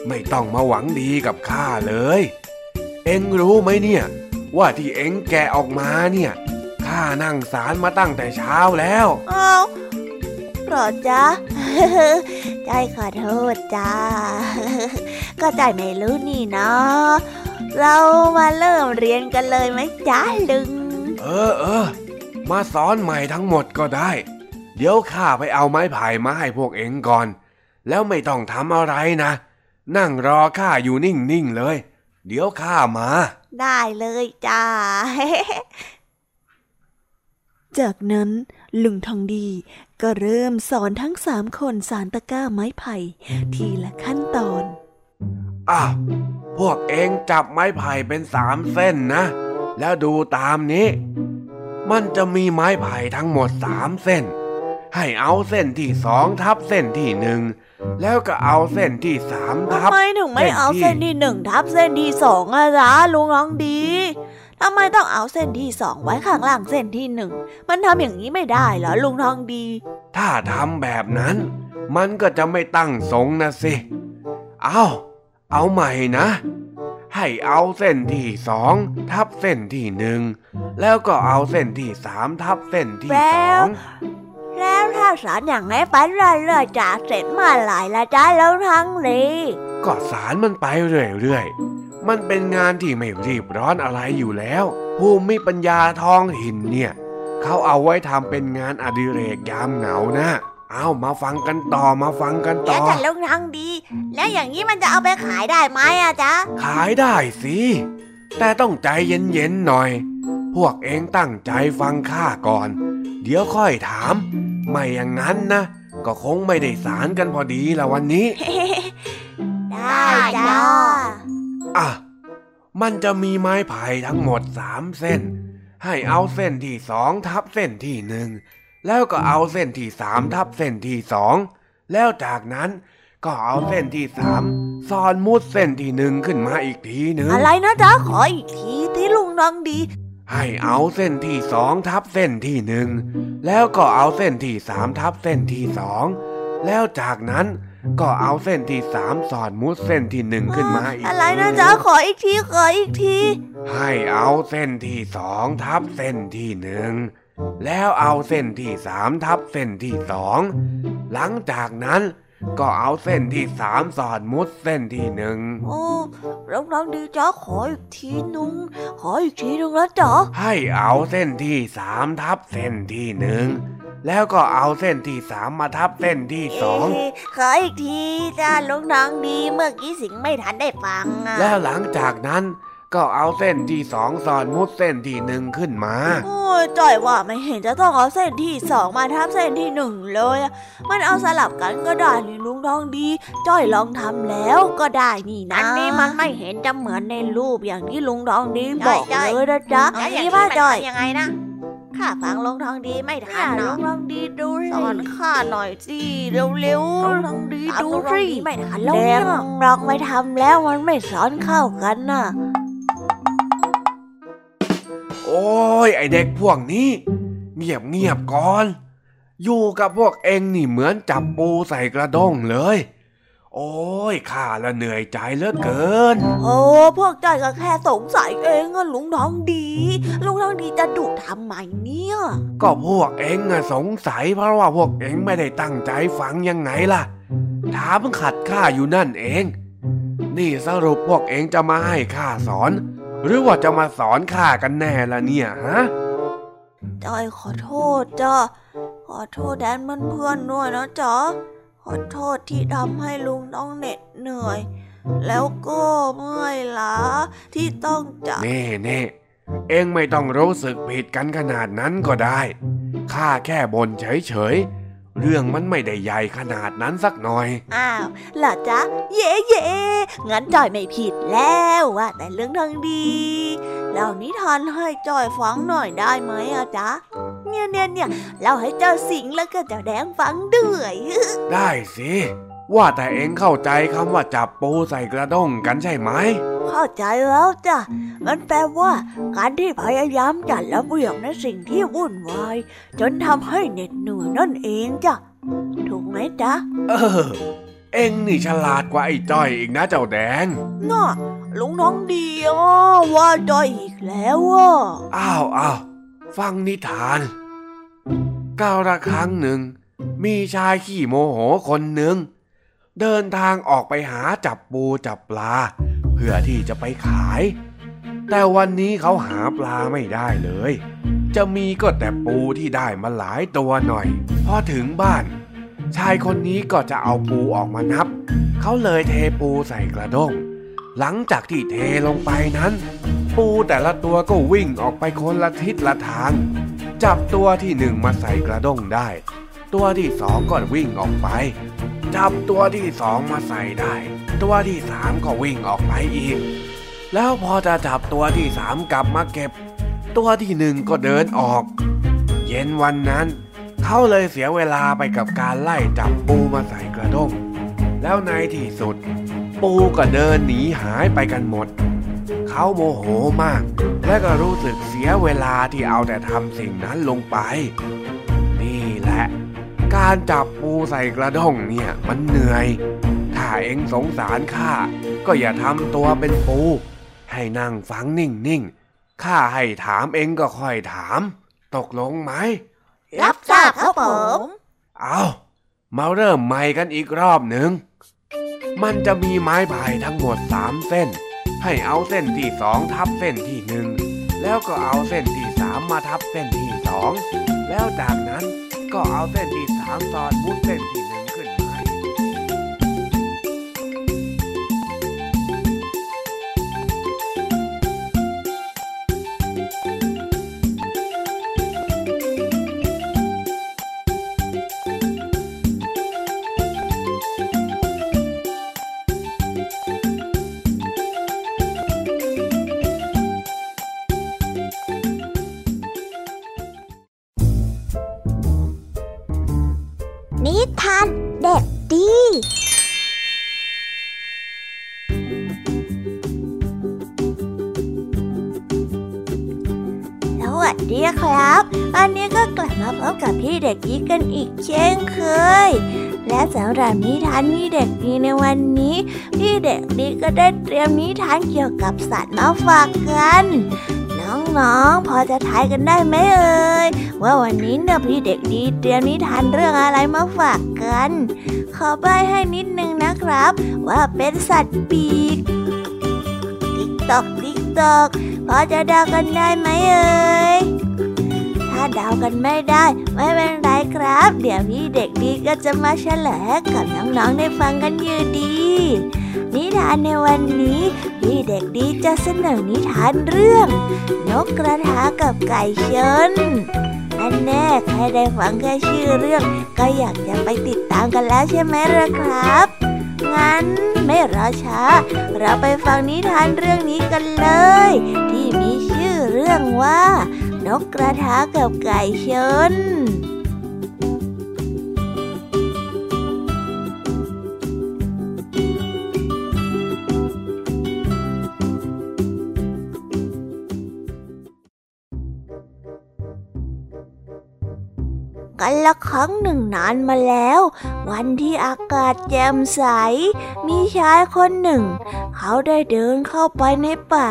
ไม่ต้องมาหวังดีกับข้าเลย เอ็งรู้ไหมเนี่ย ว่าที่เอ็งแกะออกมาเนี่ยข้านั่งสารมาตั้งแต่เช้าแล้วอ้าวเหรอจ๊ะใจขอโทษจ้า ก็ใจไม่รู้นี่เนาะเรามาเริ่มเรียนกันเลยไหมจ๊ะลุง เออเออมาสอนใหม่ทั้งหมดก็ได้ เดี๋ยวข้าไปเอาไม้ไผ่มาให้พวกเอ็งก่อน แล้วไม่ต้องทำอะไรนะ นั่งรอข้าอยู่นิ่งๆเลย เดี๋ยวข้ามา ได้เลยจ้าจากนั้นลุงทองดี ก็เริ่มสอนทั้งสามคนสารตะกร้าไม้ไผ่ ทีละขั้นตอนอ้าวพวกเองจับไม้ไผ่เป็นสามเส้นนะ แล้วดูตามนี้ มันจะมีไม้ไผ่ทั้งหมดสามเส้น ให้เอาเส้นที่สองทับเส้นที่หนึ่งแล้วก็เอาเส้นที่สามทับทำไมถึงไม่เอาเส้นที่หนึ่งทับเส้นที่สองอะจ๊ะลุงทองดี ทำไมต้องเอาเส้นที่สองไว้ข้างล่างเส้นที่หนึ่ง มันทำอย่างนี้ไม่ได้เหรอลุงทองดี ถ้าทำแบบนั้น มันก็จะไม่ตั้งทรงนะสิ เอาเอาใหม่นะ ให้เอาเส้นที่สองทับเส้นที่หนึ่ง แล้วก็เอาเส้นที่สามทับเส้นที่แล้สอวงแล้วถ้าสอนอย่างนี้ไปเรื่อยๆจะเสร็จเมื่อไหร่ละจ๊ะลุงทองดีก็สารมันไปเรื่อยๆ มันเป็นงานที่ไม่รีบร้อนอะไรอยู่แล้ว ภูมิปัญญาท้องถิ่นเนี่ยเขาเอาไว้ทำเป็นงานอดิเรกยามเหงานะเอามาฟังกันต่อมาฟังกันแล้ต่วอจะลุงทองดี แล้วอย่างนี้มันจะเอาไปขายได้ไหมอะจ๊ะ ขายได้สิ แต่ต้องใจเย็นๆหน่อย พวกเองตั้งใจฟังข้าก่อน เดี๋ยวค่อยถาม ไม่อย่างนั้นนะ ก็คงไม่ได้สารกันพอดีละวันนี้ ได้จ้า อะ มันจะมีไม้ไผ่ทั้งหมดสามเส้น ให้เอาเส้นที่สองทับเส้นที่หนึ่งแล้วก็เอาเส้นที่สามทับเส้นที่สองแล้วจากนั้นก็เอาเส้นที่สามซ้อนมุดเส้นที่หนึ่งขึ้นมาอีกทีหนึ่งอะไรนะจ๊ะขออีกทีที่ลุงน้องดี ให้เอาเส้นที่สองทับเส้นที่หนึ่งแล้วก็เอาเส้นที่สามทับเส้นที่สองแล้วจากนั้น ก็เอาเส้นที่สามสอดมุดเส้นที่หนึ่งขึ้นมาอีกอะไรนะทีหงจ๊ะขออีกทีขออีกที ให้เอาเส้นที่สองทับเส้นที่หนึ่งแล้วเอาเส้นที่สามทับเส้นที่สองหลังจากนั้นก็เอาเส้นที่สามสอดมุดเส้นที่หนึ่งโอ้ลุงน้องดีจ๊ะขออีกทีนึงขออีกทีนึงนะจ๊ะให้เอาเส้นที่สามทับเส้นที่หนึ่ง แล้วก็เอาเส้นที่สามมาทับเส้นที่สองเะขออีกทีจ้าลุงน้องดีเมื่อกี้สิงไม่ทันได้ฟังอะแล้วหลังจากนั้นก็เอาเส้นที่สองสอดมุดเส้นที่หนึ่งขึ้นมาโอ้ยจ่อยว่าไม่เห็นจะต้องเอาเส้นที่สองมาทับเส้นที่หนึ่งเลยอะมันเอาสลับกันก็ได้นี่ลุงน้องดีจ้อยลองทำแล้วก็ได้นี่นะ อันนี้มันไม่เห็นจะเหมือนในรูปอย่างที่ลุงน้องดีบอกจ้อยเลยนะจ๊ะแล้วอย่างนี่นี้ว่ามันจ่อยทำยังไงนะ ข้าฟังลงทองดีไม่ทัอ่านลุเนาะงน้องดีดูสิสอนข้าหน่อยสิเร็วลุงน้องดีๆตามดูลงทองสิดีไม่ทันแล้วแดเนี่ยงลองไปทำแล้วมันไม่สอนเข้ากันน่ะ โอ้ยไอเด็กพวกนี้ เงียบเงียบก่อน อยู่กับพวกเองนี่เหมือนจับปูใส่กระด้งเลย โอ้ยข้าละเหนื่อยใจเหลือเกิน โอ้พวกจ้อยก็แค่สงสัยเองอะลุงน้องดี ลุงน้องดีจะดุทำไมเนี่ย ก็พวกเองอะสงสัยเพราะว่าพวกเองไม่ได้ตั้งใจฟังยังไงล่ะ ถามขัดข้าอยู่นั่นเอง นี่สรุปพวกเองจะมาให้ข้าสอน หรือว่าจะมาสอนข้ากันแน่ละเนี่ยฮะจ้อยขอโทษจ้ะขอโทษแดนมันเพื่อนๆด้วยนะจ๊ะ ขอโทษที่ทำให้ลุงต้องเหน็ดเหนื่อย แล้วก็เมื่อยล้าที่ต้องจับเน่เน่เองไม่ต้องรู้สึกผิดกันขนาดนั้นก็ได้ ข้าแค่บ่นเฉยๆ เรื่องมันไม่ได้ใหญ่ขนาดนั้นสักหน่อย อ้าวล่ะจ๊ะ เย่เย่งั้นจอยไม่ผิดแล้วว่าแต่เรื่องทางดีเล่านิทานให้จอยฟังหน่อยได้ไหมอะจ๊ะ เนี่ยเนี่ยเนี่ยเล่าให้เจ้าสิงห์แล้วก็เจ้าแดงฟังด้วย ได้สิ ว่าแต่เองเข้าใจคำว่าจับปูใส่กระด้งกันใช่ไหม เข้าใจแล้วจ้ะ มันแปลว่า การที่พยายามจัดระเบียบในสิ่งที่วุ่นวาย จนทำให้เหน็ดเหนื่อยนั่นเองจ้ะ ถูกไหมจ๊ะ เออ เองนี่ฉลาดกว่าไอ้จ้อยอีกนะเจ้าแดงน่ะลุงน้องดีอะว่าจอยอีกแล้วอะอ้าวอ้าวฟังนิทานก้าวละครั้งหนึ่ง มีชายขี้โมโหคนหนึ่ง เดินทางออกไปหาจับปูจับปลา เพื่อที่จะไปขาย แต่วันนี้เขาหาปลาไม่ได้เลย จะมีก็แต่ปูที่ได้มาหลายตัวหน่อย พอถึงบ้าน ชายคนนี้ก็จะเอาปูออกมานับ เขาเลยเทปูใส่กระด้ง หลังจากที่เทลงไปนั้น ปูแต่ละตัวก็วิ่งออกไปคนละทิศละทาง จับตัวที่หนึ่งมาใส่กระด้งได้ ตัวที่สองก็วิ่งออกไป จับตัวที่สองมาใส่ได้ ตัวที่สามก็วิ่งออกไปอีก แล้วพอจะจับตัวที่สามกลับมาเก็บ ตัวที่หนึ่งก็เดินออก เย็นวันนั้น เขาเลยเสียเวลาไปกับการไล่จับปูมาใส่กระด้ง แล้วในที่สุด ปูก็เดินหนีหายไปกันหมด เขาโมโหมาก และก็รู้สึกเสียเวลาที่เอาแต่ทำสิ่งนั้นลงไป นี่แหละ การจับปูใส่กระด้งเนี่ยมันเหนื่อย ถ้าเองสงสารข้าก็อย่าทำตัวเป็นปู ให้นั่งฟังนิ่งๆข้าให้ถามเองก็ค่อยถาม ตกลงไหม รับทราบครับผม เอามาเริ่มใหม่กันอีกรอบหนึ่ง มันจะมีไม้พายทั้งหมดสามเส้น ให้เอาเส้นที่สองทับเส้นที่หนึ่งแล้วก็เอาเส้นที่สามมาทับเส้นที่สองแล้วจากนั้น ก็เอาเส้นที่สามตอนบุกเส้นที่ กับพี่เด็กดีกันอีกเช่นเคย และสำหรับนิทานพี่เด็กดีในวันนี้ พี่เด็กดีก็ได้เตรียมนิทานเกี่ยวกับสัตว์มาฝากกัน น้องๆพอจะทายกันได้ไหมเอ่ยว่าวันนี้เนี่ยพี่เด็กดีเตรียมนิทานเรื่องอะไรมาฝากกัน ขอใบ้ให้นิดนึงนะครับ ว่าเป็นสัตว์ปีกติ๊กตอกติ๊กตอกพอจะเดากันได้ไหมเอ่ย ถ้าเดากันไม่ได้ ไม่เป็นไรครับ เดี๋ยวพี่เด็กดีก็จะมาเฉลยกับน้องๆได้ฟังกันอยู่ดี นิทานในวันนี้พี่เด็กดีจะเสนอนิทานเรื่อง นกกระทากับไก่ชนอันแน่ใครได้ฟังแค่ชื่อเรื่อง ก็อยากจะไปติดตามกันแล้วใช่ไหมล่ะครับ งั้นไม่รอช้า เราไปฟังนิทานเรื่องนี้กันเลย ที่มีชื่อเรื่องว่า นกกระทากับไก่ชนกันละครั้งหนึ่งนานมาแล้ว วันที่อากาศแจ่มใส มีชายคนหนึ่ง เขาได้เดินเข้าไปในป่า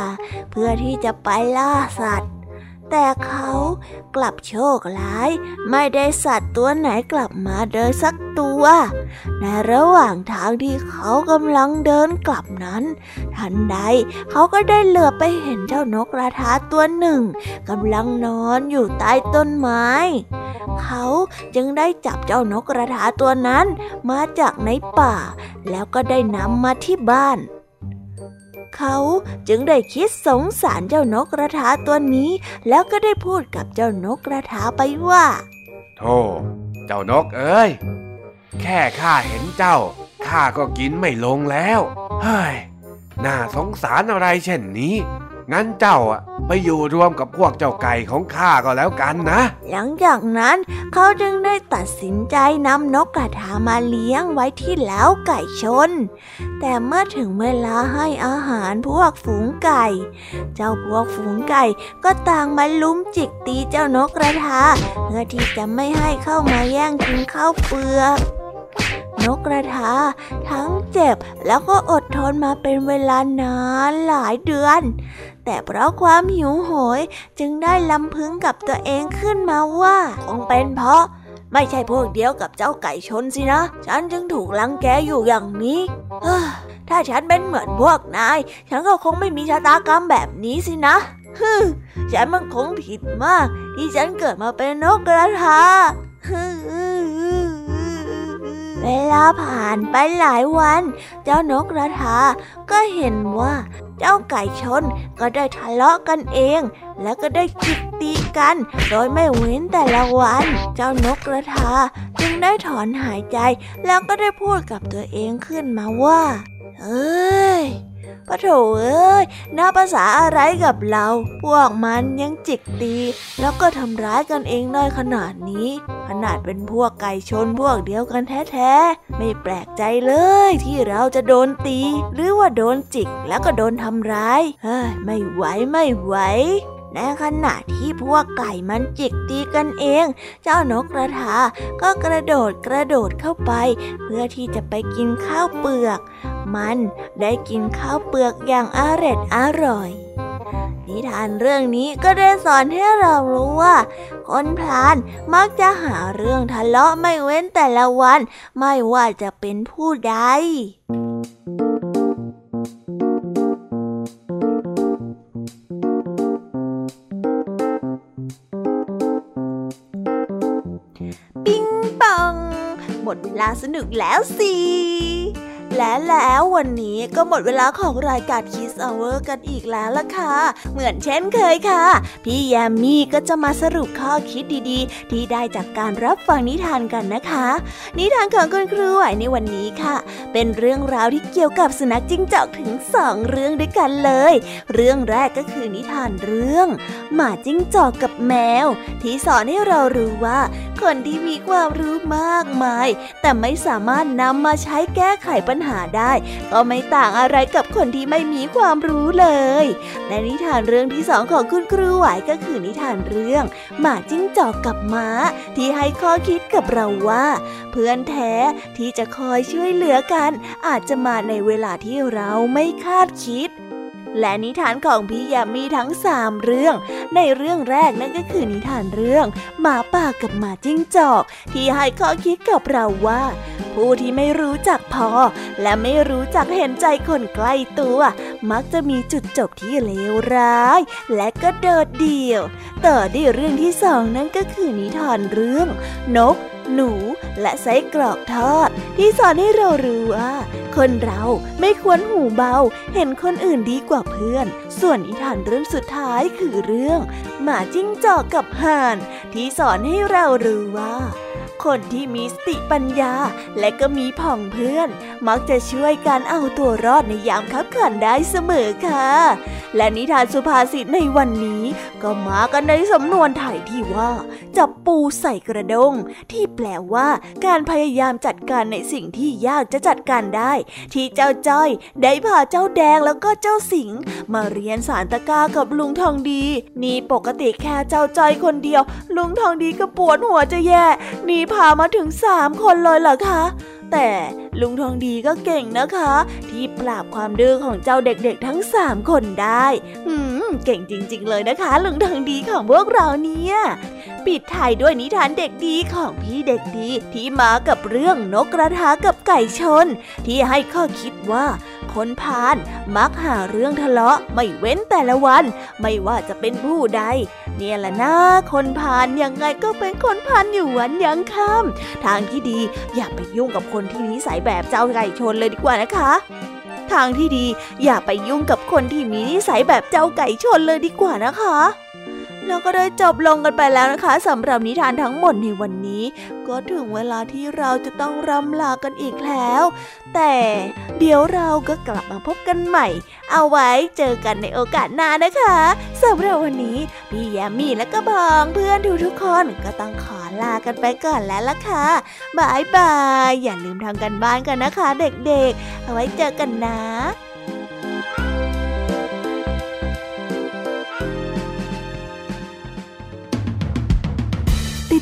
เพื่อที่จะไปล่าสัตว์ แต่เขากลับโชคร้าย ไม่ได้สัตว์ตัวไหนกลับมาเดินสักตัว ในระหว่างทางที่เขากำลังเดินกลับนั้น ทันใดเขาก็ได้เหลือบไปเห็นเจ้านกกระทาตัวหนึ่งกำลังนอนอยู่ใต้ต้นไม้ เขาจึงได้จับเจ้านกกระทาตัวนั้นมาจากในป่า แล้วก็ได้นำมาที่บ้าน เขาจึงได้คิดสงสารเจ้านกกระทาตัวนี้ แล้วก็ได้พูดกับเจ้านกกระทาไปว่าโธ่เจ้านกเอ้ย แค่ข้าเห็นเจ้าข้าก็กินไม่ลงแล้วเฮ้ยน่าสงสารอะไรเช่นนี้ งั้นเจ้าอะไปอยู่รวมกับพวกเจ้าไก่ของข้าก็แล้วกันนะ หลังจากนั้นเขาจึงได้ตัดสินใจนำนกกระทามาเลี้ยงไว้ที่เล้าไก่ชน แต่เมื่อถึงเวลาให้อาหารพวกฝูงไก่ เจ้าพวกฝูงไก่ก็ต่างมาลุ้มจิกตีเจ้านกกระทาเพื่อที่จะไม่ให้เข้ามาแย่งกินข้าวเปลือกนกกระทาทั้งเจ็บแล้วก็อดทนมาเป็นเวลานานหลายเดือน แต่เพราะความหิวโหยจึงได้ลำพึงกับตัวเองขึ้นมาว่า คงเป็นเพราะ ไม่ใช่พวกเดียวกับเจ้าไก่ชนสินะ ฉันจึงถูกลังแกอยู่อย่างนี้ถ้าฉันเป็นเหมือนพวกนาย ฉันก็คงไม่มีชะตากรรมแบบนี้สินะฮึฉันมันคงผิดมาก ที่ฉันเกิดมาเป็นนกกระทาฮึ เวลาผ่านไปหลายวัน เจ้านกกระทาก็เห็นว่า เจ้าไก่ชนก็ได้ทะเลาะกันเอง แล้วก็ได้จิกตีกัน โดยไม่เว้นแต่ละวัน เจ้านกกระทาจึงได้ถอนหายใจ แล้วก็ได้พูดกับตัวเองขึ้นมาว่า เอ้ย ปะโถเอ้ยน่าภาษาอะไรกับเรา พวกมันยังจิกตี แล้วก็ทำร้ายกันเองได้ขนาดนี้ ขนาดเป็นพวกไก่ชนพวกเดียวกันแท้ๆ ไม่แปลกใจเลยที่เราจะโดนตี หรือว่าโดนจิกแล้วก็โดนทำร้าย เฮ้ย ไม่ไหวไม่ไหว ในขณะที่พวกไก่มันจิกตีกันเอง เจ้านกกระทาก็กระโดดกระโดดเข้าไป เพื่อที่จะไปกินข้าวเปลือก มันได้กินข้าวเปลือกอย่างอร็ดอร่อย นิทานเรื่องนี้ก็ได้สอนให้เรารู้ว่า คนพลานมักจะหาเรื่องทะเลาะไม่เว้นแต่ละวัน ไม่ว่าจะเป็นผู้ใด มดเวลาสนุกแล้วสิและแล้ววันนี้ก็หมดเวลาของรายการ Kiss Hour กันอีกแล้วล่ะค่ะ เหมือนเช่นเคยค่ะ พี่แยมมี่ก็จะมาสรุปข้อคิดดีๆ ที่ได้จากการรับฟังนิทานกันนะคะ นิทานของคุณครูไหวในวันนี้ค่ะ เป็นเรื่องราวที่เกี่ยวกับสุนัขจิ้งจอกถึงสองเรื่องด้วยกันเลย เรื่องแรกก็คือนิทานเรื่อง หมาจิ้งจอกกับ แมว ที่สอนให้เรารู้ว่า คนที่มีความรู้มากมาย แต่ไม่สามารถนำมาใช้แก้ไขปัญหาได้ ก็ไม่ต่างอะไรกับคนที่ไม่มีความรู้เลย และนิทานเรื่องที่สองของคุณครูไหวก็คือนิทานเรื่องหมาจิ้งจอกกับม้า ที่ให้ข้อคิดกับเราว่า เพื่อนแท้ที่จะคอยช่วยเหลือกัน อาจจะมาในเวลาที่เราไม่คาดคิด และนิทานของพี่ยามีทั้งสามเรื่อง ในเรื่องแรกนั่นก็คือนิทานเรื่อง หมาป่ากับหมาจิ้งจอก ที่ให้ข้อคิดกับเราว่าผู้ที่ไม่รู้จักพอ และไม่รู้จักเห็นใจคนใกล้ตัว มักจะมีจุดจบที่เลวร้าย และก็โดดเดี่ยว ต่อด้วยเรื่องที่สองนั่นก็คือนิทานเรื่อง นก หนู และไส้กรอกทอด ที่สอนให้เรารู้ว่าคนเราไม่ควรหูเบา เห็นคนอื่นดีกว่าเพื่อน ส่วนนิทานเรื่องสุดท้ายคือเรื่อง หมาจิ้งจอกกับห่าน ที่สอนให้เรารู้ว่า คนที่มีสติปัญญา และก็มีผ่องเพื่อน มักจะช่วยกันเอาตัวรอดในยามขับขันได้เสมอค่ะ และนิทานสุภาษิตในวันนี้ก็มากันในสำนวนไทยที่ว่า จับปูใส่กระดง ที่แปลว่า การพยายามจัดการในสิ่งที่ยากจะจัดการได้ ที่เจ้าจ้อย ได้พาเจ้าแดงแล้วก็เจ้าสิง มาเรียนสารตะกากับลุงทองดี นี่ปกติแค่เจ้าจ้อยคนเดียว ลุงทองดีก็ปวดหัวจะแย่นี่พามาถึงสามคนเลยเหรอคะ แต่ลุงทองดีก็เก่งนะคะ ที่ปราบความดื้อของเจ้าเด็กๆทั้งสามคนได้หืมเก่งจริง ๆ เลยนะคะ ลุงทองดีของพวกเราเนี่ย ปิดท้ายด้วยนิทานเด็กดีของพี่เด็กดีที่มากับเรื่องนกกระทากับไก่ชน ที่ให้ข้อคิดว่าคนพาลมักหาเรื่องทะเลาะไม่เว้นแต่ละวัน ไม่ว่าจะเป็นผู้ใด เนี่ยแหละนะคนพานยังไงก็เป็นคนพานอยู่วันยังค่ำทางที่ดีอย่าไปยุ่งกับคนที่นิสัยแบบเจ้าไก่ชนเลยดีกว่านะคะ ทางที่ดีอย่าไปยุ่งกับคนที่มีนิสัยแบบเจ้าไก่ชนเลยดีกว่านะคะ แล้วก็ได้จบลงกันไปแล้วนะคะสำหรับนิทานทั้งหมดในวันนี้ ก็ถึงเวลาที่เราจะต้องรำลากันอีกแล้ว แต่เดี๋ยวเราก็กลับมาพบกันใหม่ เอาไว้เจอกันในโอกาสหน้านะคะสำหรับวันนี้พี่แยมมี่และก็บองเพื่อนทุกๆคนก็ต้องขอลากันไปก่อนแล้วล่ะค่ะบายบายอย่าลืมทำกันบ้านกันนะคะ เด็กๆ เอาไว้เจอกันนะ